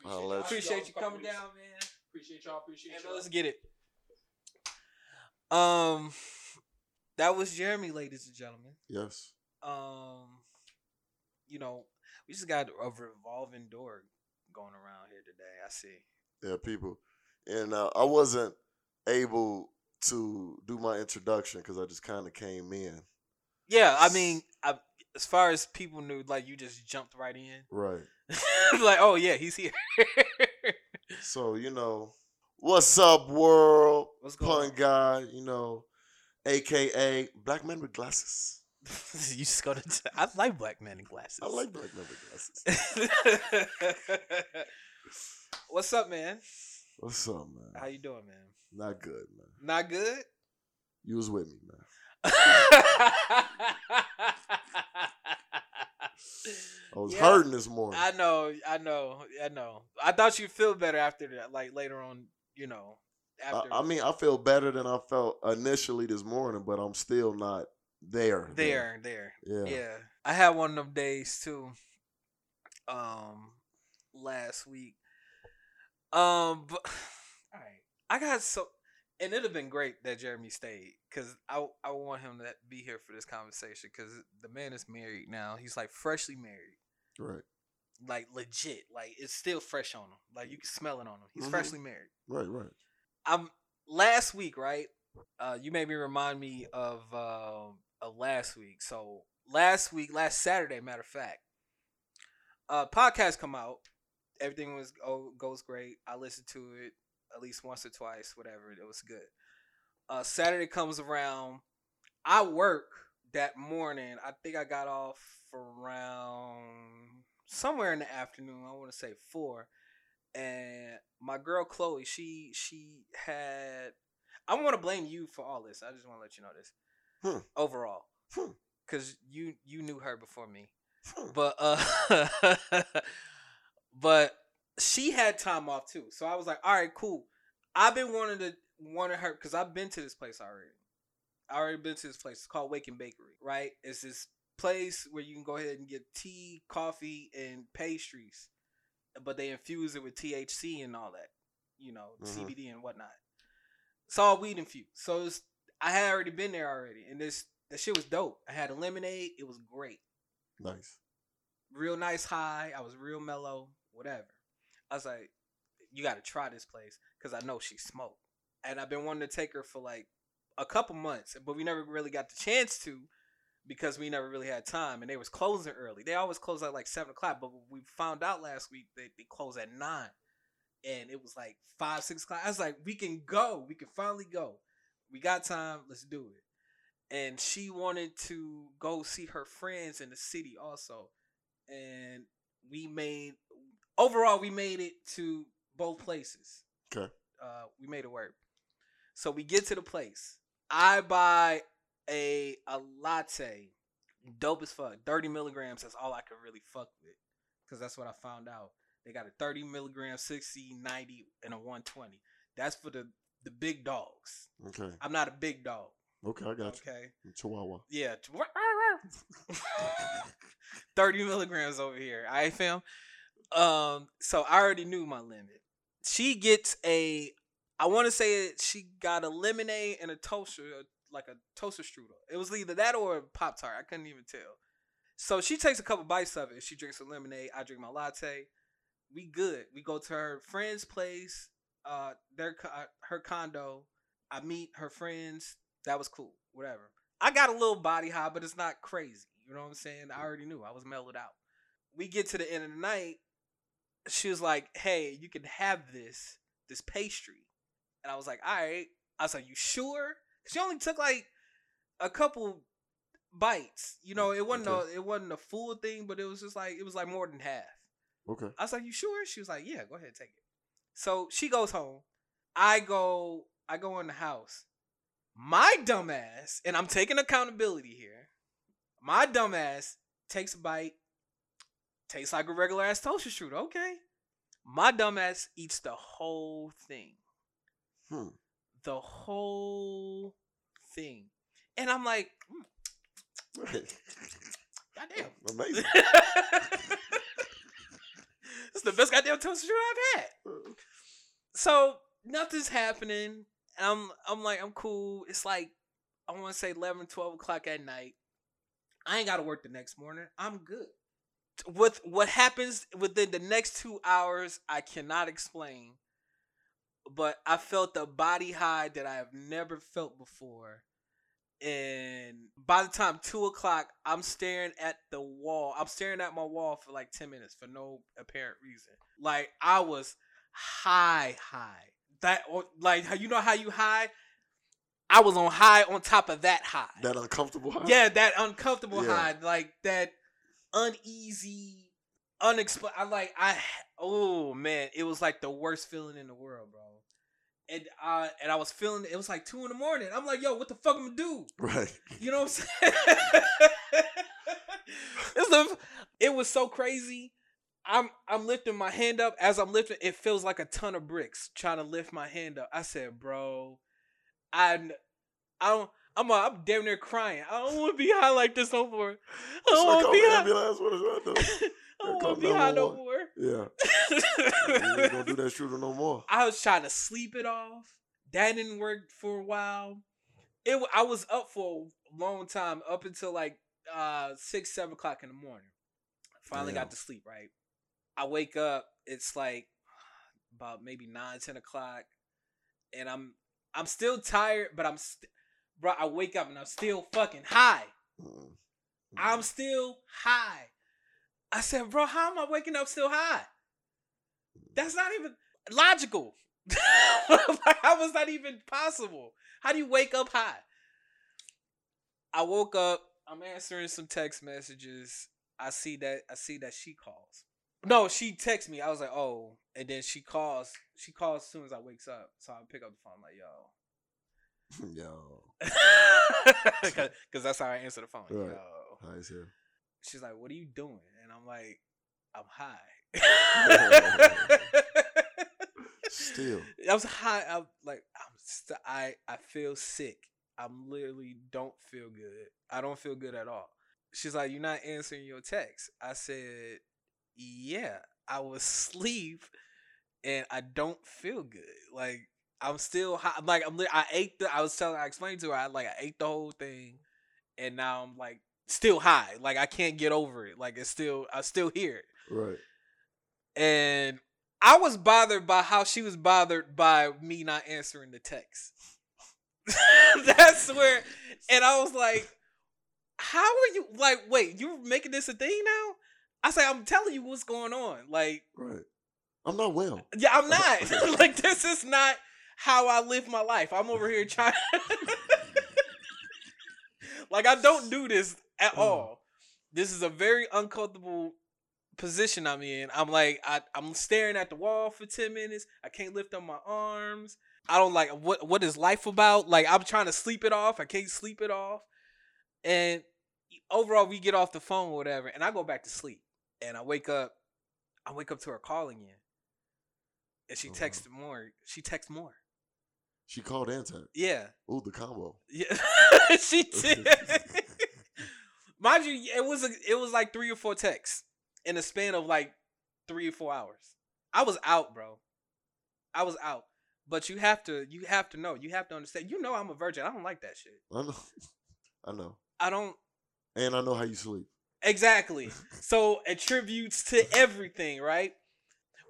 I'll let you- Appreciate you coming down, man. Appreciate y'all. Appreciate Yeah, man, let's get it. Um, that was Jeremy, ladies and gentlemen. Yes. Um, you know, we just got a revolving door going around here today. I see. Yeah, people. And uh, I wasn't able to do my introduction because I just kind of came in. Yeah, I mean, I, as far as people knew, like you just jumped right in. Right. like, oh yeah, he's here. So, you know, what's up, world? What's going Pun on? guy, you know, AKA Black Man with Glasses. you just go to. T- I like black men in glasses. I like Black Man with Glasses. What's up, man? What's up, man? How you doing, man? Not good, man. Not good. You was with me, man. I was Yeah. hurting this morning. I know, I know, I know. I thought you'd feel better after that, like later on, you know. After I mean, I feel better than I felt initially this morning, but I'm still not there. there, there, Yeah. yeah. I had one of them days too. Um, last week. Um, but all right, I got so, and it'd have been great that Jeremy stayed because I I want him to be here for this conversation because the man is married now. He's like freshly married. Right. like legit. Like it's still fresh on him. Like you can smell it on him. He's Mhm. freshly married. Right. Right. I'm last week, right? Uh, you made me remind me of um of last week. So last week, last Saturday, matter of fact, uh, podcast come out. Everything was oh, goes great. I listened to it at least once or twice, whatever. It was good. Uh, Saturday comes around. I work that morning. I think I got off around somewhere in the afternoon. I want to say four. And my girl Chloe, she she had. I want to blame you for all this. I just want to let you know this. Hmm. Overall, Hmm. because you you knew her before me, Hmm. but uh, but she had time off too. So I was like, all right, cool. I've been wanting to wanting her because I've been to this place already. I already been to this place. It's called Waking Bakery, right? It's this place where you can go ahead and get tea, coffee, and pastries, but they infuse it with THC and all that, you know, Mhm. CBD and whatnot. It's all weed infused. So it's, I had already been there already, and this that shit was dope. I had a lemonade. It was great Nice. real nice high. I was real mellow, whatever. I was like, you got to try this place because I know she smoked. And I've been wanting to take her for like a couple months, but we never really got the chance to because we never really had time. And they was closing early. They always close at like seven o'clock, but we found out last week that they close at nine. And it was like five, six o'clock. I was like, we can go. We can finally go. We got time. Let's do it. And she wanted to go see her friends in the city also and we made overall we made it to both places. Okay. Uh, we made it work. So we get to the place. I buy a a latte, dope as fuck. Thirty milligrams. That's all I could really fuck with, because that's what I found out. They got a thirty milligram, 60, 90, and a one twenty. That's for the the big dogs. Okay. I'm not a big dog. Okay. I got Okay. you. Chihuahua. Yeah. 30 milligrams over here. I fam. Um, so I already knew my limit. She gets a I want to say she got a lemonade and a toaster, like a toaster strudel. It was either that or a Pop Tart. I couldn't even tell. So she takes a couple bites of it. She drinks a lemonade. I drink my latte. We good. We go to her friend's place, uh, their uh, her condo. I meet her friends. That was cool. Whatever. I got a little body high, but it's not crazy. You know what I'm saying? I already knew. I was mellowed out. We get to the end of the night. She was like, "Hey, you can have this this pastry," and I was like, "All right." I was like, "You sure?" She only took like a couple bites. You know, it wasn't Okay. a it wasn't a full thing, but it was just like it was like more than half. Okay. I was like, "You sure?" She was like, "Yeah, go ahead, take it." So she goes home. I go. I go in the house. My dumbass, and I'm taking accountability here. My dumbass takes a bite. Tastes like a regular ass toaster strudel. Okay. My dumbass eats the whole thing. Hmm. The whole thing. And I'm like, mm, goddamn. Amazing. It's the best goddamn toaster strudel I've had. So nothing's happening. And I'm I'm like, I'm cool. It's like I want to say 11, 12 o'clock at night. I ain't got to work the next morning. I'm good. With what happens within the next two hours, I cannot explain. But I felt the body high that I have never felt before. And by the time two o'clock, I'm staring at the wall. I'm staring at my wall for like 10 minutes for no apparent reason. Like I was high, high. That or- like you know how you high? I was on high on top of that high. That uncomfortable. high? Yeah, that uncomfortable Yeah. high, like that uneasy, unexplained. I like I. Oh man, it was like the worst feeling in the world, bro. And I and I was feeling it was like two in the morning. I'm like, yo, what the fuck am I gonna do? Right. You know what I'm saying? the, it was so crazy. I'm I'm lifting my hand up as I'm lifting. It feels like a ton of bricks trying to lift my hand up. I said, bro, I I don't. I'm uh, I'm damn near crying. I don't want to be high like this no more. I don't want to be high. ambulance. What is that? I don't want to be high no more. Yeah. You ain't gonna do that shooter no more. I was trying to sleep it off. That didn't work for a while. It I was up for a long time, up until like uh six, seven o'clock in the morning. Finally Damn. got to sleep. Right. I wake up. It's like about maybe nine, ten o'clock, and I'm I'm still tired, but I'm st- bro. I wake up and I'm still fucking high. Mm. I'm still high. I said, bro, how am I waking up still high? That's not even logical. like, how was that even possible? How do you wake up high? I woke up. I'm answering some text messages. I see that. I see that she calls. No, she texts me. I was like, oh, and then she calls. She calls as soon as I wakes up. So I pick up the phone. I'm like, yo, Yo. because that's how I answer the phone. Right. Yo. As hell. She's like, "What are you doing?" And I'm like, "I'm high." Still. I was high. I'm like, I'm st- I I feel sick. I'm literally don't feel good. I don't feel good at all. She's like, "You're not answering your text." I said, "Yeah, I was asleep, and I don't feel good. Like I'm still high. I'm like I'm. I ate the. I was telling. I explained to her. I like I ate the whole thing, and now I'm like still high. Like I can't get over it. Like it's still. I still hear it Right. and I was bothered by how she was bothered by me not answering the text. That's where, and I was like, "How are you? Like, wait, you're making this a thing now?" I say, "I'm telling you what's going on. Like, Right. I'm not well. yeah, I'm not. like, this is not how I live my life. I'm over here trying. like, I don't do this at Mm. all. This is a very uncomfortable position I'm in. I'm like, I, I'm staring at the wall for 10 minutes. I can't lift up my arms. I don't like what what is life about? Like I'm trying to sleep it off. I can't sleep it off. And overall we get off the phone or whatever, and I go back to sleep. And I wake up, I wake up to her calling in. And she Oh, wow. texted more. She texts more. She called and text. Yeah. Ooh, the combo. Yeah. she did. Mind you, it was a, it was like three or four texts in a span of like three or four hours. I was out, bro. I was out. But you have to you have to know. You have to understand. You know I'm a virgin. I don't like that shit. I know. I know. I don't And I know how you sleep. exactly. so attributes to everything, right?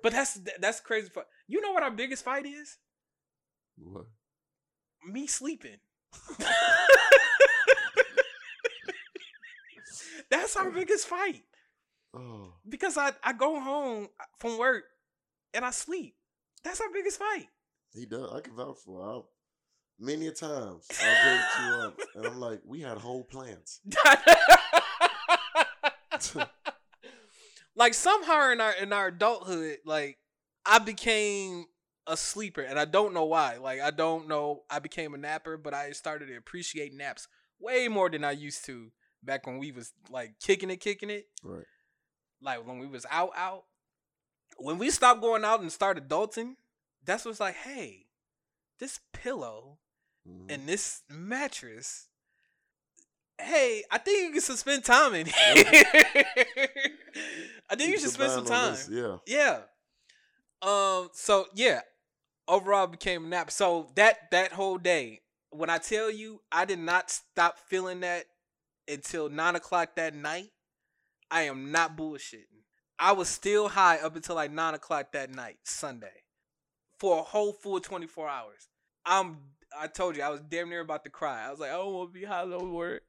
But that's that's crazy. You know what our biggest fight is? What? me sleeping. That's our biggest fight Oh, because I I go home uh, from work and I sleep. That's our biggest fight. he does. I can vouch for. I, many a times I'll go you up, and I'm like, we had whole plans. like somehow in our in our adulthood, like I became a sleeper, and I don't know why. Like I don't know. I became a napper, but I started to appreciate naps way more than I used to back when we was like kicking it, kicking it. Right. Like when we was out, out. When we stopped going out and started adulting, that's what's like, hey, this pillow Mhm. and this mattress. Hey, I think you can spend time in here. I think you Keep should spend some time. this, Yeah. Yeah. Um. So yeah, overall became a nap. So that that whole day, when I tell you, I did not stop feeling that until nine o'clock that night. I am not bullshitting. I was still high up until like nine o'clock that night, Sunday, for a whole full twenty four hours. I'm. I told you I was damn near about to cry. I was like, I don't want to be high no work.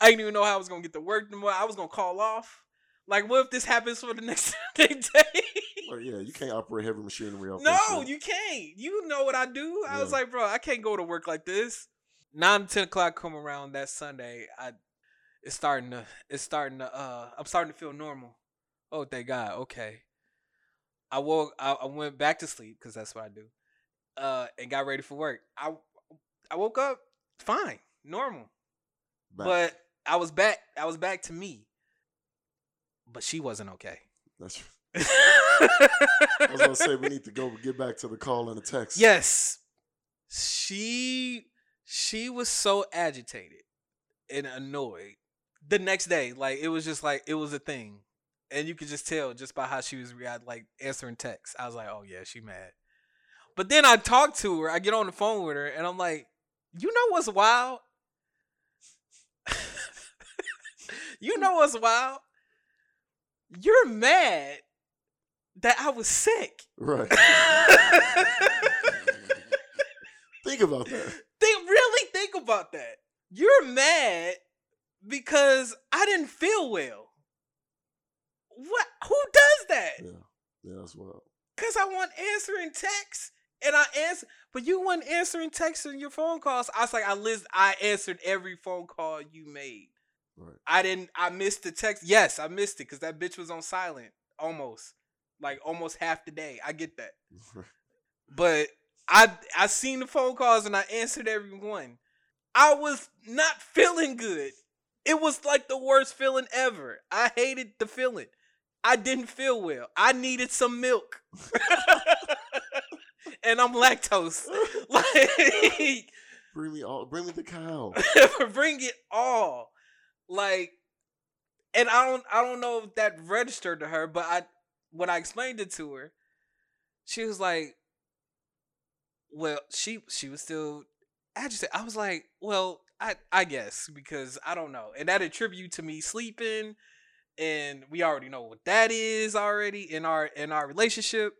I didn't even know how I was gonna get to work tomorrow. I was gonna call off. Like, what if this happens for the next day? Well, yeah, you can't operate heavy machinery off no, you can't. You know what I do. I was like, bro, I can't go to work like this. Nine to ten o'clock come around that Sunday. I it's starting to it's starting to uh I'm starting to feel normal. Oh, thank God. Okay. I woke I, I went back to sleep because that's what I do. Uh and got ready for work. I I woke up fine, normal. Back. But I was back I was back to me. But she wasn't okay. That's, I was gonna say we need to go get back to the call and the text. Yes. She she was so agitated and annoyed the next day. Like it was just like it was a thing. And you could just tell just by how she was react like answering texts. I was like, oh yeah, she mad. But then I talk to her, I get on the phone with her, and I'm like, you know what's wild? you know what's wild? You're mad that I was sick. Right. Think about that. Think really think about that. You're mad because I didn't feel well. What? Who does that? Yeah. Yeah, that's wild. Cause I want answering texts and I answer, but you weren't answering texts in your phone calls. I was like, I list, I answered every phone call you made. Right. I didn't. I missed the text. Yes, I missed it because that bitch was on silent almost, like almost half the day. I get that. but I I seen the phone calls and I answered every one. I was not feeling good. It was like the worst feeling ever. I hated the feeling. I didn't feel well. I needed some milk. and I'm lactose. Like Bring me all. Bring me the cow. bring it all. Like and I don't I don't know if that registered to her, but I when I explained it to her, she was like, Well, she she was still agitated. I was like, Well, I I guess because I don't know. And that attribute to me sleeping and we already know what that is already in our in our relationship.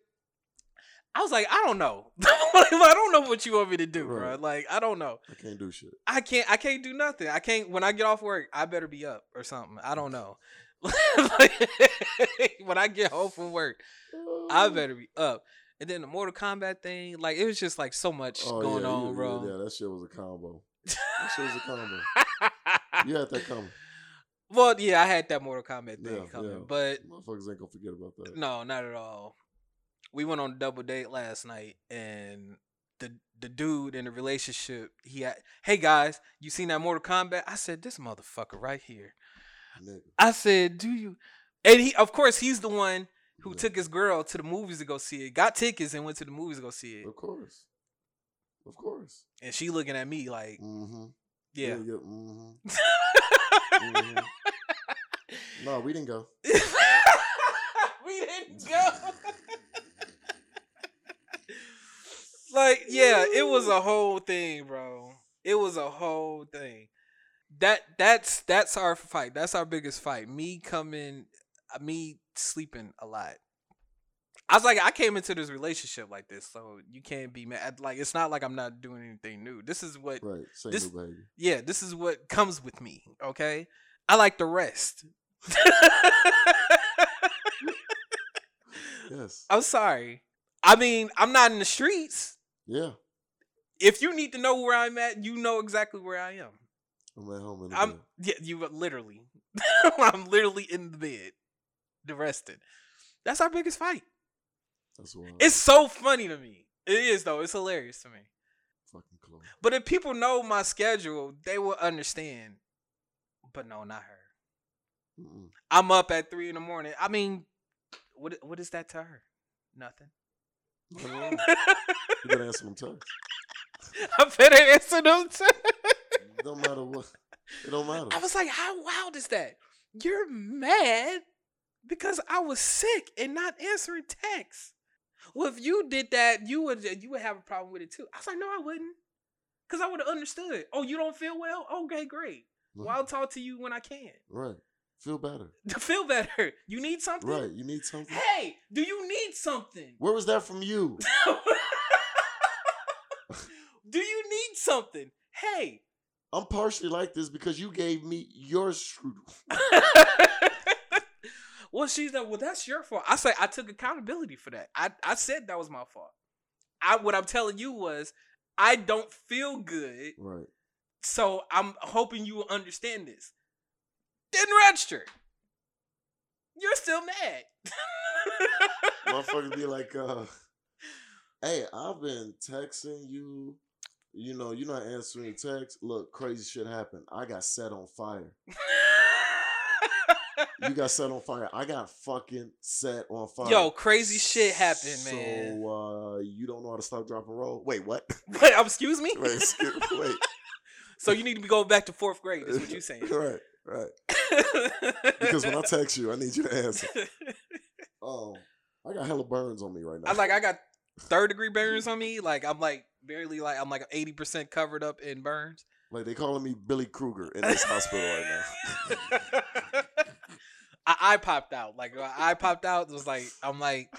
I was like, I don't know. I don't know what you want me to do, bro. Right. Like, I don't know. I can't do shit. I can't I can't do nothing. I can't when I get off work, I better be up or something. I don't know. Like, when I get home from work, I better be up. And then the Mortal Kombat thing, like it was just like so much Oh, going yeah, on, bro. Yeah, that shit was a combo. That shit was a combo. You had that coming. well, yeah, I had that Mortal Kombat thing Yeah, coming, yeah. but Motherfuckers ain't gonna forget about that. no, not at all. We went on a double date last night, and the the dude in the relationship, he had, hey guys, you seen that Mortal Kombat? I said, this motherfucker right here. Nigga. I said, "Do you?" And he, of course, he's the one who Yeah. took his girl to the movies to go see it, got tickets, and went to the movies to go see it. Of course. Of course. And she looking at me like, Mm-hmm. "Yeah." Yeah. mm-hmm. Mhm. No, we didn't go. we didn't go. like, yeah, it was a whole thing, bro. It was a whole thing. That that's that's our fight. That's our biggest fight. Me coming, Uh, me sleeping a lot. I was like, I came into this relationship like this, so you can't be mad. Like, it's not like I'm not doing anything new. This is what Right. Same This- yeah, this is what comes with me. Okay, I like the rest. Yes. I'm sorry. I mean, I'm not in the streets. Yeah. If you need to know where I'm at, you know exactly where I am. I'm at home in the I'm bed. yeah, you uh, literally. I'm literally in the bed, arrested. That's our biggest fight. That's wild. It's so funny to me. It is though. It's hilarious to me. fucking close. But if people know my schedule, they will understand. But no, not her. Mm-mm. I'm up at three in the morning. I mean, what what is that to her? Nothing. You better answer them texts. I better answer them. Too. It don't matter what. It don't matter. I was like, how wild is that? You're mad because I was sick and not answering texts. Well, if you did that, you would you would have a problem with it too. I was like, no, I wouldn't, because I would have understood. Oh, you don't feel well? Okay, great. Well, I'll talk to you when I can. Right. Feel better. To feel better, you need something. Right. You need something. Hey, do you need something? Where was that from you? do you need something? Hey. I'm partially like this because you gave me your strudel. well, she's like, well, that's your fault. I say I took accountability for that. I, I said that was my fault. I what I'm telling you was I don't feel good, Right. so I'm hoping you will understand this. Didn't register. You're still mad. Motherfuckers be like, uh, hey, I've been texting you. You know, you're not answering text. Look, crazy shit happened. I got set on fire. You got set on fire. I got fucking set on fire. Yo, crazy shit happened, so, man. So uh, you don't know how to stop, drop, and roll. Wait, what? Wait, um, excuse me. wait, excuse- wait. So you need to be going back to fourth grade. Is what you're saying. right, right. Because when I text you, I need you to answer. Oh, I got hella burns on me right now. I'm like I got third degree burns on me. Like I'm like barely like I'm like eighty percent covered up in burns. like they calling me Billy Krueger in this hospital right now. I eye popped out. Like I popped out. It was like I'm like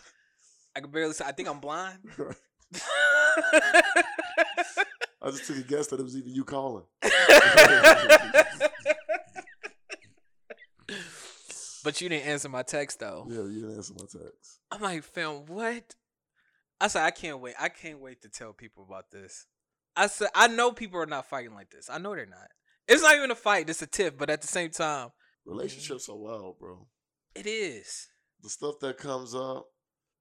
I can barely. See. I think I'm blind. I just took a guess that it was even you calling. but you didn't answer my text though. Yeah, you didn't answer my text. I'm like, fam, what? I said, I can't wait. I can't wait to tell people about this. I said, I know people are not fighting like this. I know they're not. It's not even a fight. It's a tip. But at the same time, Mm-hmm. Relationships are wild, bro. it is. The stuff that comes up.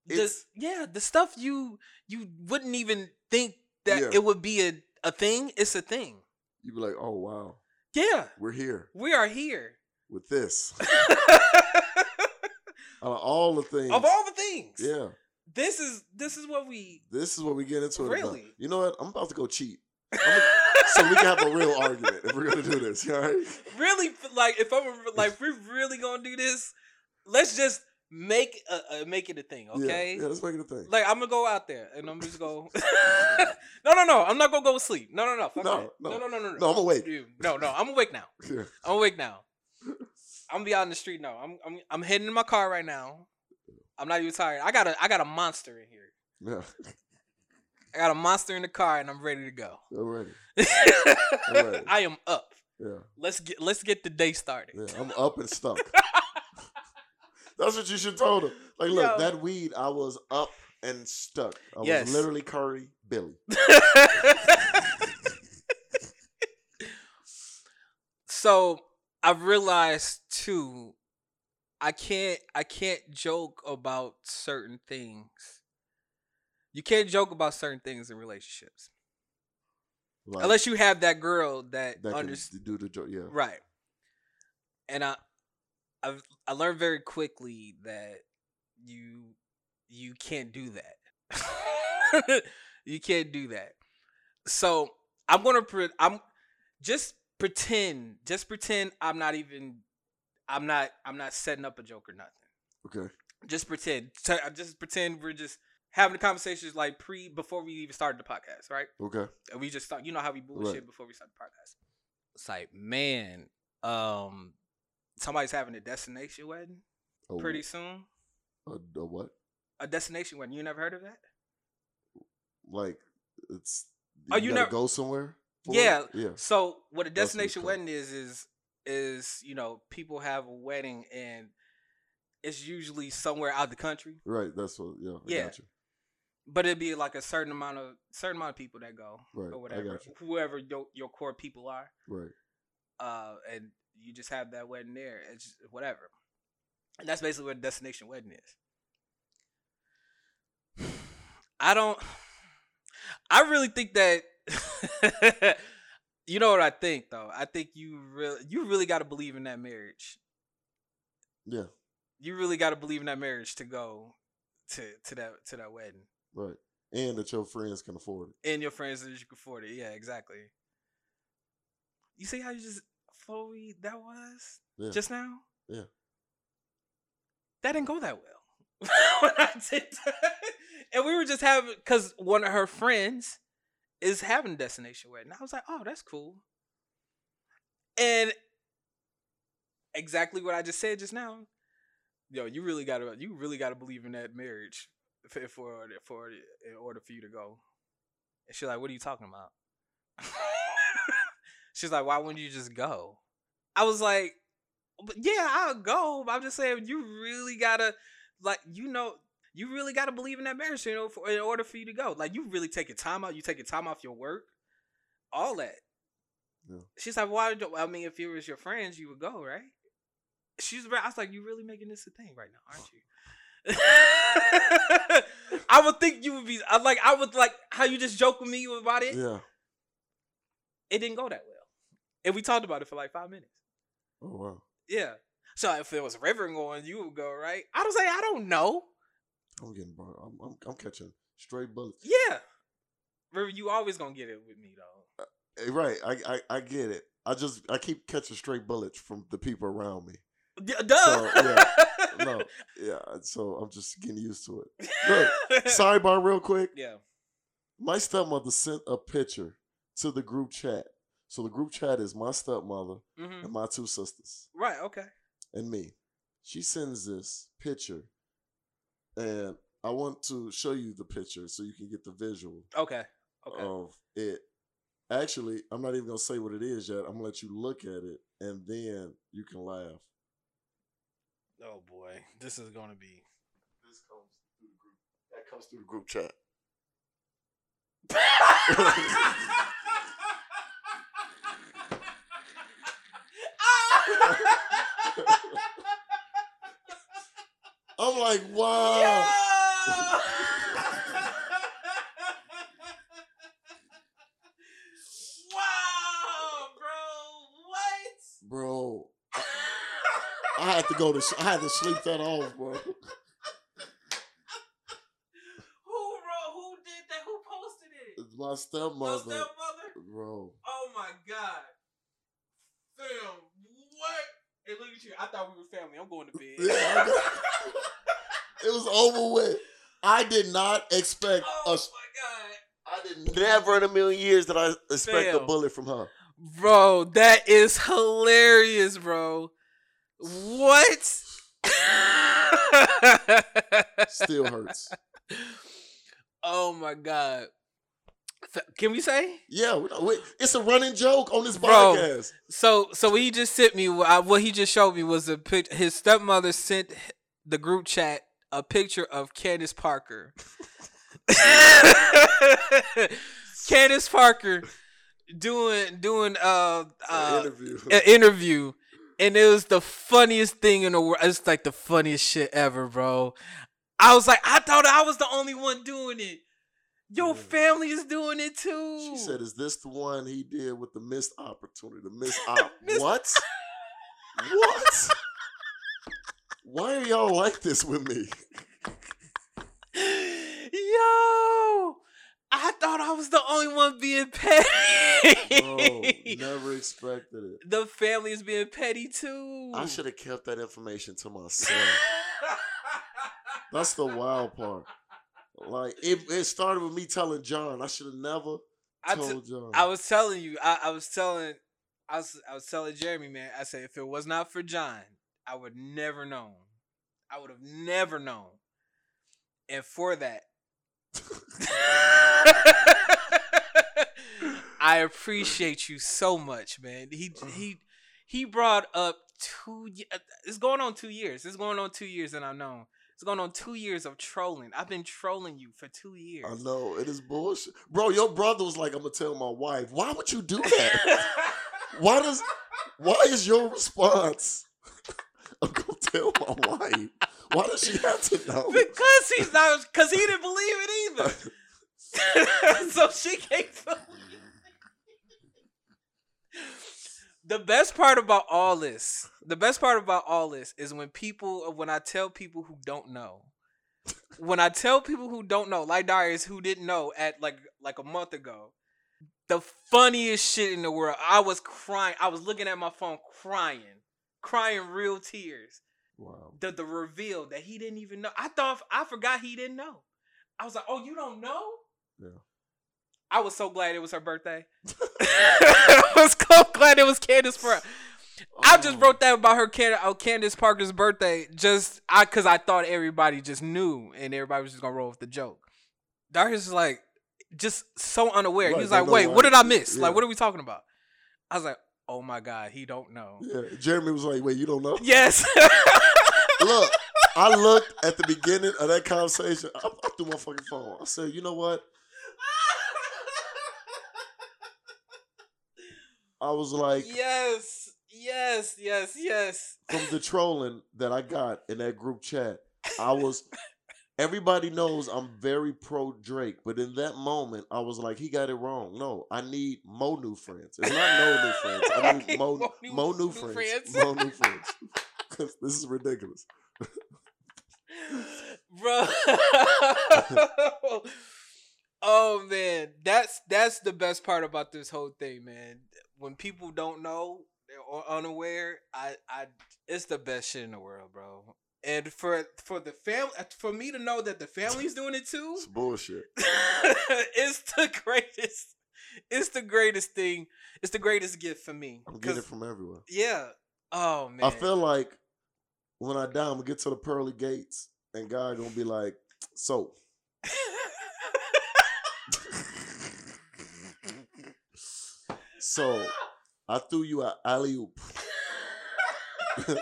The, It's yeah, the stuff you you wouldn't even think that Yeah. it would be a, a thing. It's a thing. You'd be like, oh wow, Yeah, we're here we are here. with this. Out of all the things. of all the things, yeah, this is this is what we this is what we get into. it about. Really? You know what? I'm about to go cheat. So we can have a real argument if we're gonna do this. All right. really like if I'm like we're really gonna do this, let's just make a, a make it a thing, okay? Yeah, let's make it a thing. Like I'm gonna go out there and I'm just go. no, no, no. I'm not gonna go to sleep. No, no, no. Fuck No, no. no, no, no, no, no, I'm awake. No, no. I'm awake now. Yeah. I'm awake now. I'm gonna be out in the street now. I'm I'm I'm heading in my car right now. I'm not even tired. I got a I got a monster in here. Yeah. I got a monster in the car and I'm ready to go. Already. I am up. Yeah. Let's get let's get the day started. Yeah. I'm up and stuck. That's what you should told him. Like, look, Yo. that weed, I was up and stuck. I was literally Curry Billy. so I've realized too, I can't I can't joke about certain things. You can't joke about certain things in relationships Like, unless you have that girl that, that understands. do the joke. Yeah. Right. And I I've I learned very quickly that you you can't do that. you can't do that. So I'm gonna pre- I'm just pretend just pretend I'm not even I'm not I'm not setting up a joke or nothing. Okay. Just pretend. Just pretend we're just having the conversations like pre before we even started the podcast, right? Okay. And we just start, you know how we bullshit Right. before we start the podcast. It's like, man, um, somebody's having a destination wedding A, pretty soon. A, a what? A destination wedding. You never heard of that? Like, it's. Oh, you never- go somewhere? for it? Yeah. Yeah. So what a That's what destination wedding is is is you know people have a wedding and it's usually somewhere out the country, Right. That's what. Yeah. I Yeah. But it'd be like a certain amount of certain amount of people that go Right, or whatever, whoever your, your core people are, Right. uh, and you just have that wedding there. It's just, whatever, and that's basically what a destination wedding is. I don't. I really think that. you know what I think though. I think you really you really got to believe in that marriage. Yeah. You really got to believe in that marriage to go to to that to that wedding. Right. And that your friends can afford it. and your friends that you can afford it. Yeah, exactly. You see how you just flowy that was Yeah. just now? Yeah. That didn't go that well. when I did that. And we were just having because one of her friends is having a destination wedding. I was like, oh, that's cool. And exactly what I just said just now. Yo, you really gotta you really gotta believe in that marriage for for for in order for you to go. And she's like, "What are you talking about?" she's like, "Why wouldn't you just go?" I was like, "But "Yeah, I'll go." But I'm just saying, you really gotta like, you know, you really gotta believe in that marriage, you know, for, in order for you to go. Like, you really take your time out. You take your time off your work, all that. Yeah. She's like, "Why?" Do, I mean, if it was your friends, you would go, right? She's. I was like, "You really making this a thing right now, aren't you?" I would think you would be. I like. I would like how you just joke with me about it. Yeah. It didn't go that well, and we talked about it for like five minutes. Oh wow. Yeah. So if there was a river going, you would go right. I don't say I don't know. I'm getting burned. I'm, I'm I'm catching straight bullets. Yeah. River, you always gonna get it with me though. Hey, right. I, I I get it. I just I keep catching straight bullets from the people around me. D- Duh. yeah. No. Yeah. So I'm just getting used to it. Look, sidebar real quick. Yeah. My stepmother sent a picture to the group chat. So the group chat is my stepmother hmm and my two sisters Right. Okay. and me. She sends this picture, and I want to show you the picture so you can get the visual Okay. Okay. of it. Actually, I'm not even gonna say what it is yet. I'm gonna let you look at it, and then you can laugh. Oh boy, this is gonna be. This comes through the group. That comes through the group chat. I'm like, wow. wow, bro. What? bro. I, I had to go to. I had to sleep that off, bro. Who wrote? Who did that? Who posted it? My My stepmother, stepmother. bro. Oh my god. Fam, what? Hey, look at you. I thought we were family. I'm going to bed. Yeah, it was over with. I did not expect oh a. my god. I did never in a million years did I expect a bullet from her. Bro, that is hilarious, bro. What? Still hurts. Oh my god. Can we say? Yeah, we, we, it's a running joke on this Bro. podcast. So, so he just sent me, what he just showed me was a pic. His stepmother sent the group chat a picture of Candace Parker. Candace Parker doing doing uh, uh interview. an interview, and it was the funniest thing in the world. It's like the funniest shit ever, bro. I was like, I thought I was the only one doing it. Your family is doing it too. She said, "Is this the one he did with the missed opportunity? The missed op? Missed- what? what? Why are y'all like this with me? Yo, I thought I was the only one being petty. Bro, never expected it. the family is being petty too. I should have kept that information to myself. That's the wild part. Like it, it started with me telling John. I should have never I, t- told John. I was telling you, I, I was telling, I was, I was telling Jeremy, man. I said if it was not for John, I would never known. I would have never known. And for that, I appreciate you so much, man. He he He brought up two. uh, It's going on two years. It's going on two years, and I've known. It's going on two years of trolling. I've been trolling you for two years. I know it is bullshit, bro. Your brother was like, "I'm gonna tell my wife." Why would you do that? why does? Why is your response? I'm gonna tell my wife. Why does she have to know? because he's not. Because he didn't believe it either. so she can't. The best part about all this, the best part about all this is when people, when I tell people who don't know, when I tell people who don't know, like Darius, who didn't know at like like a month ago, the funniest shit in the world. I was crying. I was looking at my phone, crying, crying real tears Wow. the the reveal that he didn't even know. I thought I forgot he didn't know. I was like, "Oh, you don't know?" Yeah. I was so glad it was her birthday. I was so glad it was Candace Parker. I just Oh. wrote that about her oh, Candace Parker's birthday just I cuz I thought everybody just knew and everybody was just going to roll with the joke. Darius is like just so unaware. Right, he was like, "Wait, what did I miss? yeah. Like what are we talking about?" I was like, "Oh my god, he don't know." Yeah, Jeremy was like, "Wait, you don't know?" Yes. Look, I looked at the beginning of that conversation. I, I threw my fucking phone. I said, "You know what?" I was like, yes, yes, yes, yes. from the trolling that I got in that group chat, I was. Everybody knows I'm very pro Drake, but in that moment, I was like, he got it wrong. No, I need mo new friends. It's not no new friends. I need mo, Mo new- mo new new friends. friends. Mo new friends. this is ridiculous. Bro. oh man, that's that's the best part about this whole thing, man. When people don't know or unaware, I I it's the best shit in the world, bro. And for for the fam for me to know that the family's doing it too, It's bullshit. it's the greatest. It's the greatest thing. It's the greatest gift for me. I'm getting it from everywhere. yeah. Oh man. I feel like when I die, I'm gonna get to the pearly gates, and God gonna be like, "So, so I threw you an alley oop,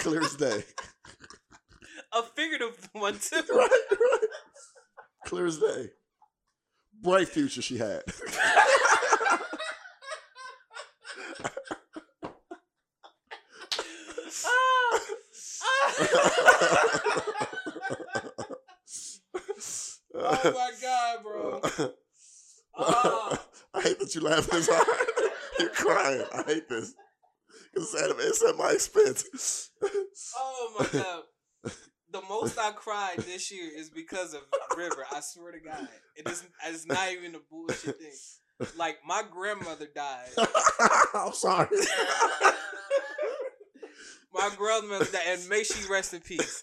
clear as day, figurative one too. right, right, clear as day. Bright future she had. Oh my god, bro. I hate that you laughing this hard. You're crying. I hate this. It's at, it's at my expense. Oh my god. The most I cried this year is because of River. I swear to God. It is it's not even a bullshit thing. Like my grandmother died. I'm sorry. My grandmother died, and may she rest in peace.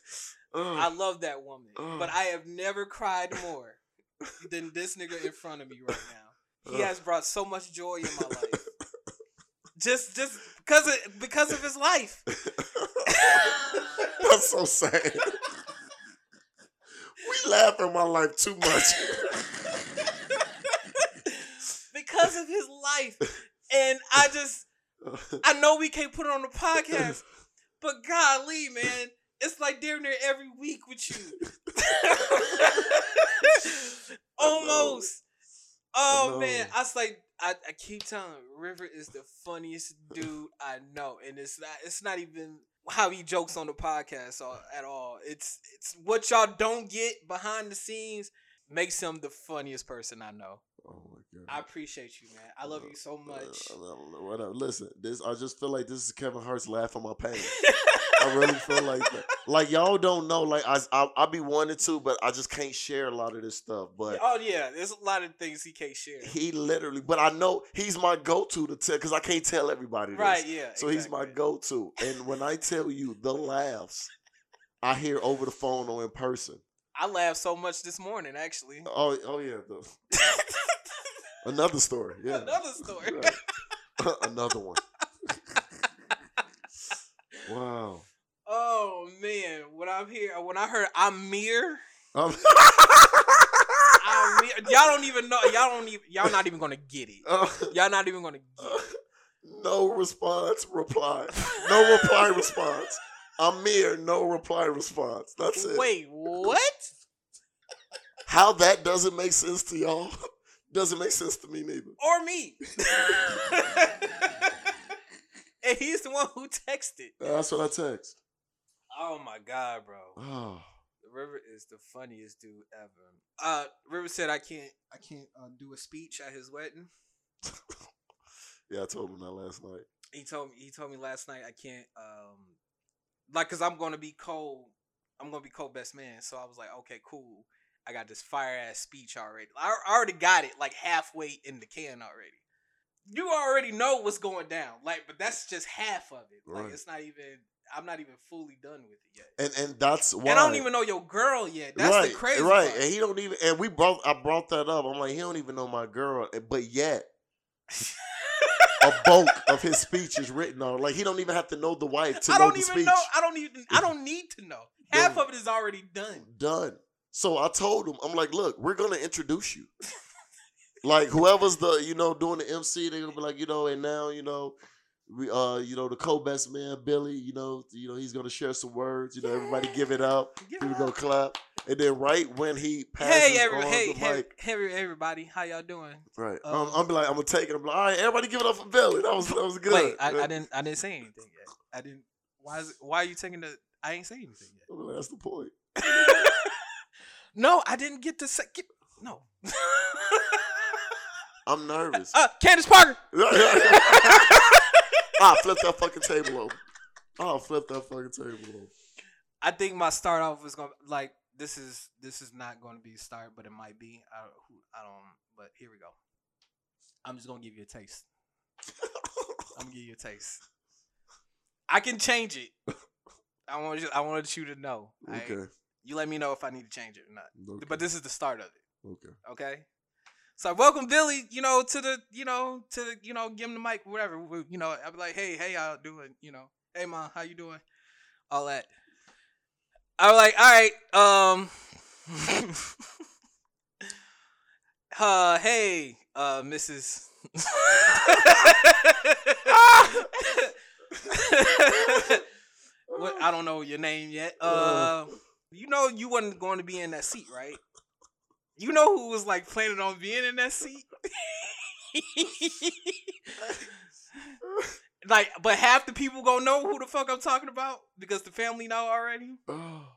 I love that woman. But I have never cried more than this nigga in front of me right now. He Ugh. has brought so much joy in my life. Just just because of because of his life. That's so sad. We laugh at my life too much. because of his life. And I just I know we can't put it on the podcast, but golly, man, it's like damn near every week with you. Almost. Oh man, I was like, I, I keep telling him, River is the funniest dude I know, and it's not it's not even how he jokes on the podcast at all. It's it's what y'all don't get behind the scenes makes him the funniest person I know. Oh my god. I appreciate you, man. I love you so much. Uh, uh, whatever. Listen, this I just feel like this is Kevin Hart's laugh on my pain. I really feel like that. Like y'all don't know. Like I, I, I be wanting to, but I just can't share a lot of this stuff. But oh yeah, there's a lot of things he can't share. he literally, but I know he's my go-to to tell because I can't tell everybody this. Right, yeah. So he's my go-to. And when I tell you the laughs I hear over the phone or in person. I laughed so much this morning, actually. Oh, oh yeah. The, another story. Yeah. Another story. Another one. wow. Oh man, when I'm here, when I heard Amir, Um, Amir, y'all don't even know. Y'all don't even. Y'all not even gonna get it. uh, Y'all not even gonna get it. no response reply. No reply response. Amir, no reply response. That's it. Wait, what? How that doesn't make sense to y'all doesn't make sense to me neither. Or me? and he's the one who texted. That's what I text. Oh my god, bro. Oh, River is the funniest dude ever. Uh, River said I can't, I can't uh, do a speech at his wedding. yeah, I told him that last night. He told me, he told me last night I can't, um, like, cause I'm gonna be co, I'm gonna be co best man. So I was like, okay, cool. I got this fire ass speech already. I I already got it like halfway in the can already. You already know what's going down, like, but that's just half of it. Like, it's not even. I'm not even fully done with it yet. And and that's why. And I don't even know your girl yet. That's right, the crazy right. part. And he don't even. And we brought. I brought that up. I'm like, he don't even know my girl. Eh, but yet, a bulk of his speech is written on. Like he don't even have to know the wife to I know don't the even speech. know. I don't even. I don't need to know. Half Then- of it is already done. Done. So I told him, I'm like, look, we're gonna introduce you. like whoever's the, you know, doing the MC, they're gonna be like, you know, and now, you know, we uh, you know, the co-best man, Billy, you know, you know, he's gonna share some words, you know, everybody give it up. Give People gonna clap. And then right when he passes Hey, every, on hey, the hey, mic, hey, everybody, how y'all doing? right? um, um, I'm be like, I'm gonna take it. I'm like, all right, everybody give it up for Billy. That was that was good. Wait, I, I didn't. I didn't say anything yet. I didn't. Why is? Why are you taking the? I ain't say anything yet. I'm That's the point. No, I didn't get to say. Get, no. I'm nervous. uh, Candace Parker. I'll flip that fucking table over. I'll flip that fucking table over. I think my start off is gonna like this is this is not going to be a start, but it might be. I don't, who- I don't. But here we go. I'm just gonna give you a taste. I'm gonna give you a taste. I can change it. I want you. I wanted you to know. Okay. You let me know if I need to change it or not. Okay. But this is the start of it. okay. Okay. So I welcome Billy, you know, to the, you know, to the, you know, give him the mic, whatever. We- You know, I'll be like, hey, hey, y'all doing? You know, hey, mom, how you doing? All that. I was like, all right, um, uh, hey, uh, Mrs. what, I don't know your name yet. Uh, you know, you wasn't going to be in that seat, right? You know who was like planning on being in that seat? like, but half the people gonna know who the fuck I'm talking about because the family know already. Oh.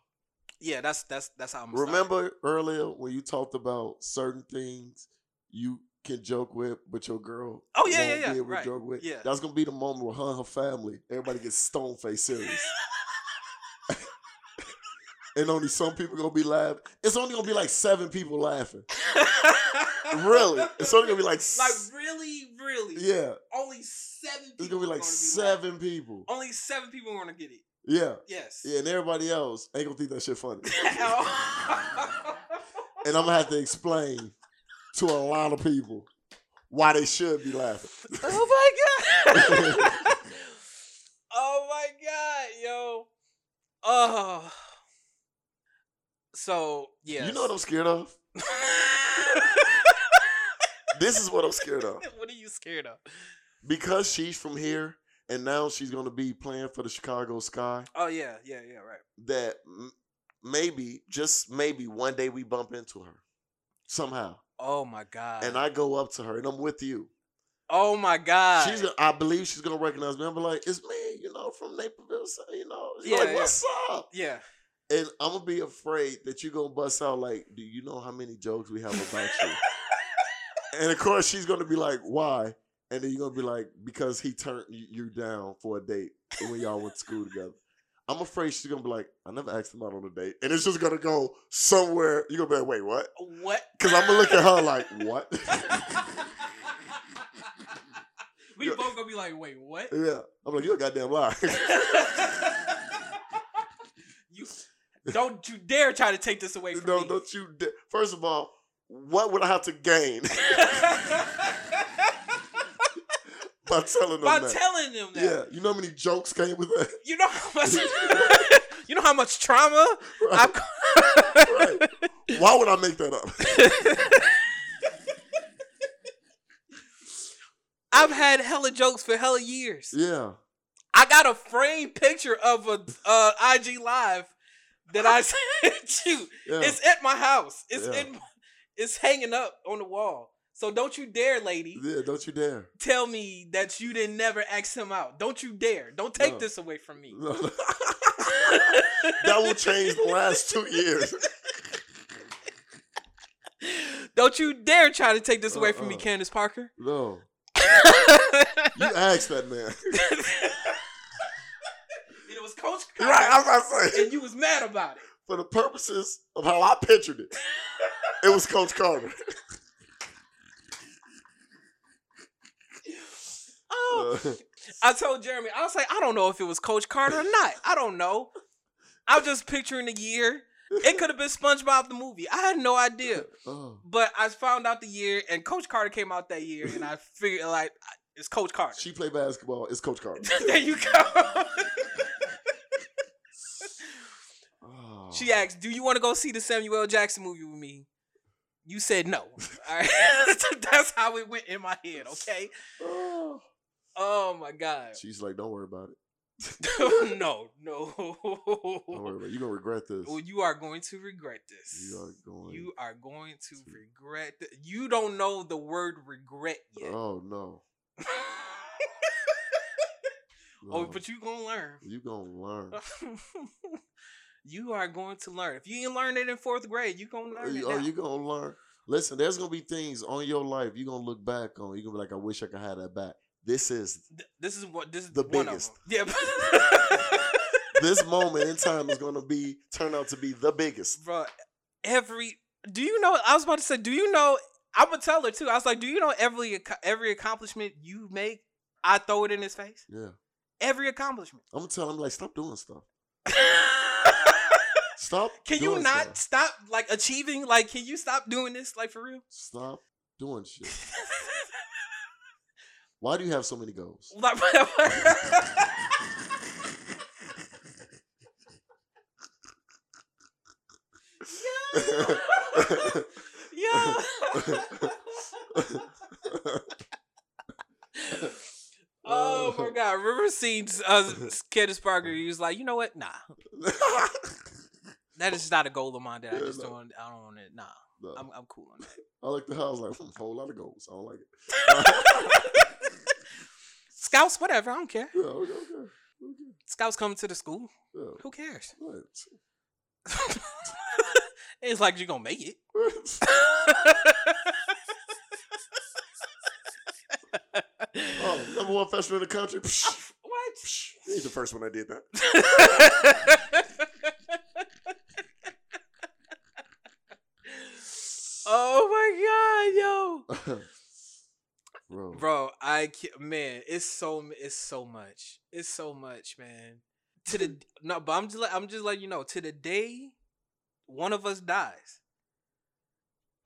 Yeah, that's that's that's how I'm. Remember earlier when you talked about certain things you can joke with, but your girl Oh, yeah, yeah, yeah, be able right, to joke with? yeah. That's gonna be the moment where her and her family, everybody gets stone face serious. and only some people gonna be laughing. It's only gonna be like seven people laughing. really? It's only gonna be like, like really, really. yeah. Only seven. People It's gonna be like are seven laughing. people. Only seven people are gonna get it. Yeah. Yes. Yeah, and everybody else ain't gonna think that shit funny. and I'm gonna have to explain to a lot of people why they should be laughing. Oh my god. oh my god, yo. Oh. So yeah. You know what I'm scared of? This is what I'm scared of. what are you scared of? Because she's from here and now she's gonna be playing for the Chicago Sky. Oh yeah, yeah, yeah, right. That m- maybe, just maybe, one day we bump into her somehow, Oh my god. and I go up to her and I'm with you. Oh my god. She's, I believe she's gonna recognize me. I'm like, it's me, you know, from Naperville. so, You know, she's Yeah, like, yeah. what's up? yeah. And I'm gonna be afraid that you're gonna bust out like, do you know how many jokes we have about you? and of course, she's gonna be like, why? And then you're gonna be like, because he turned you down for a date when y'all went to school together. I'm afraid she's gonna be like, I never asked him out on a date, and it's just gonna go somewhere. You're gonna be like, wait, what? What? Because I'm gonna look at her like, what? we both gonna be like, wait, what? yeah, I'm like, you're a goddamn lie. don't you dare try to take this away from no, me. don't you? First of all, what would I have to gain by telling them By that? telling them that. Yeah, you know how many jokes came with that? You know how much You know how much trauma Right, I've right. Why would I make that up? I've had hella jokes for hella years. Yeah. I got a framed picture of a uh, IG live that I sent you. Yeah. It's at my house. It's Yeah. in. It's hanging up on the wall. So don't you dare, lady, yeah, don't you dare. tell me that you didn't never ask him out. Don't you dare. Don't take No. this away from me. that will change the last two years. Don't you dare try to take this away from me, Uh-uh. Candace Parker. No. You asked that man. Was Coach You're right, I was about to say. and you was mad about it. For the purposes of how I pictured it, it was Coach Carter. Oh, Uh, I told Jeremy, I was like, I don't know if it was Coach Carter or not. I don't know. I'm just picturing the year. It could have been SpongeBob the movie. I had no idea. oh. But I found out the year, and Coach Carter came out that year, and I figured like it's Coach Carter. She played basketball. It's Coach Carter. there you go. Oh. She asked, "Do you want to go see the Samuel L. Jackson movie with me?" You said no. All right, that's how it went in my head. Okay. Oh. Oh my God. She's like, don't worry about it. no, no. Don't worry about it. You're going to regret this. Well, you are going to regret this. You are going. You are going to regret. Th- you don't know the word regret yet. Oh, no. oh, but you gonna learn. You going to learn. You are going to learn. If you didn't learn it in fourth grade, you gonna Are learn it you're going to learn? Listen, there's going to be things on your life you're going to look back on. You're going to be like, I wish I could have that back. This is, Th- this is what this is The biggest. Yeah, this moment in time is going to be, turn out to be the biggest. bro. Every do you know? I was about to say, do you know? I'm gonna tell her too. I was like, do you know every every accomplishment you make, I throw it in his face. Yeah. Every accomplishment. I'm to tell him, like, stop doing stuff. Stop. Can you not stuff. stop like achieving? Like, can you stop doing this? Like for real? Stop doing shit. Why do you have so many goals? Like, yeah. Oh my god! Remember seeing uh, Candace Parker? He was like, you know what? Nah, that is not a goal of mine. That I just no. don't. I don't want it. Nah, No. I'm I'm cool on that. I like the house, like, a whole lot of goals. I don't like it. Scouts, whatever. I don't care. Yeah, okay, okay. okay. Scouts coming to the school. Yeah. Who cares? Right. it's like you're gonna make it. oh, number one freshman in the country. What? You the first one I did that. oh my god, yo. Bro. Bro, I man, it's so it's so much. It's so much, man. To the no, but I'm just let- I'm just letting you know. To the day one of us dies,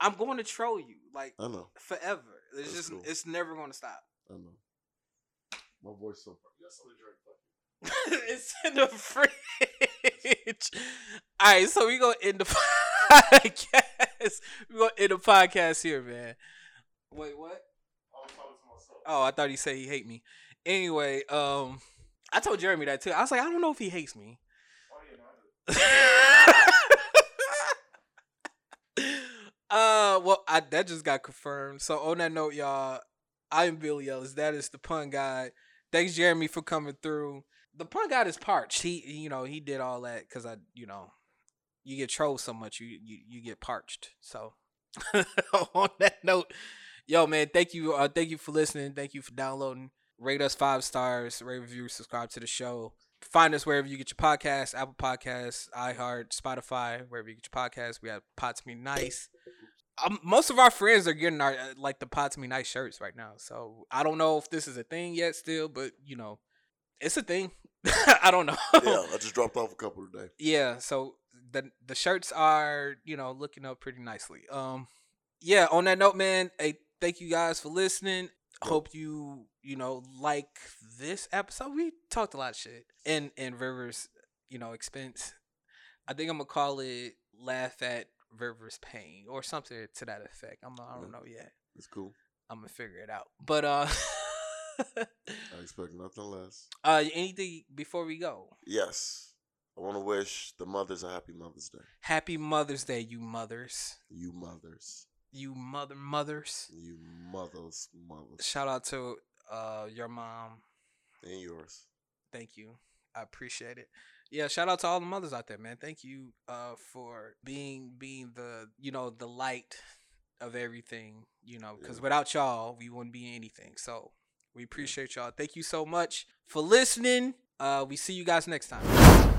I'm going to troll you like I know. forever. It's That's just cool. it's never going to stop. I know. My voice so. You got something to drink, it's in the fridge. All right, so we gonna end the podcast. We gonna end the podcast here, man. Wait, what? I was talking to myself. Oh, I thought he said he hate me. Anyway, um, I told Jeremy that too. I was like, I don't know if he hates me. Uh, well, I that just got confirmed. So on that note, y'all, I am Billy Ellis. That is the pun guy. Thanks, Jeremy, for coming through. The pun guy is parched. He, you know, he did all that because I, you know, you get trolled so much, you you, you get parched. So on that note, yo, man, thank you, uh, thank you for listening. Thank you for downloading. Rate us five stars. Rate, review, subscribe to the show. Find us wherever you get your podcasts, Apple Podcasts, iHeart, Spotify, wherever you get your podcasts. We have Pots Me Nice. Um, most of our friends are getting our uh, like the Pots Me Nice shirts right now. So I don't know if this is a thing yet, still, but you know, it's a thing. I don't know. yeah, I just dropped off a couple today. Yeah, so the the shirts are, you know, looking up pretty nicely. Um yeah, on that note, man, hey, thank you guys for listening. Hope you, you know, like this episode. We talked a lot of shit. And and Rivers, you know, expense. I think I'm gonna call it laugh at Rivers pain or something to that effect. I'm I don't know yet. It's cool. I'm gonna figure it out. But uh I expect nothing less. uh, anything before we go? Yes. I want to wish the mothers a happy Mother's Day. Happy Mother's Day, you mothers. You mothers. You mother mothers. You mothers, mothers. Shout out to uh your mom. And yours. Thank you. I appreciate it. Yeah, shout out to all the mothers out there, man. Thank you uh for being being the you know the light of everything, you know, because Yeah. without y'all we wouldn't be anything. So we appreciate y'all. Thank you so much for listening. Uh, we see you guys next time.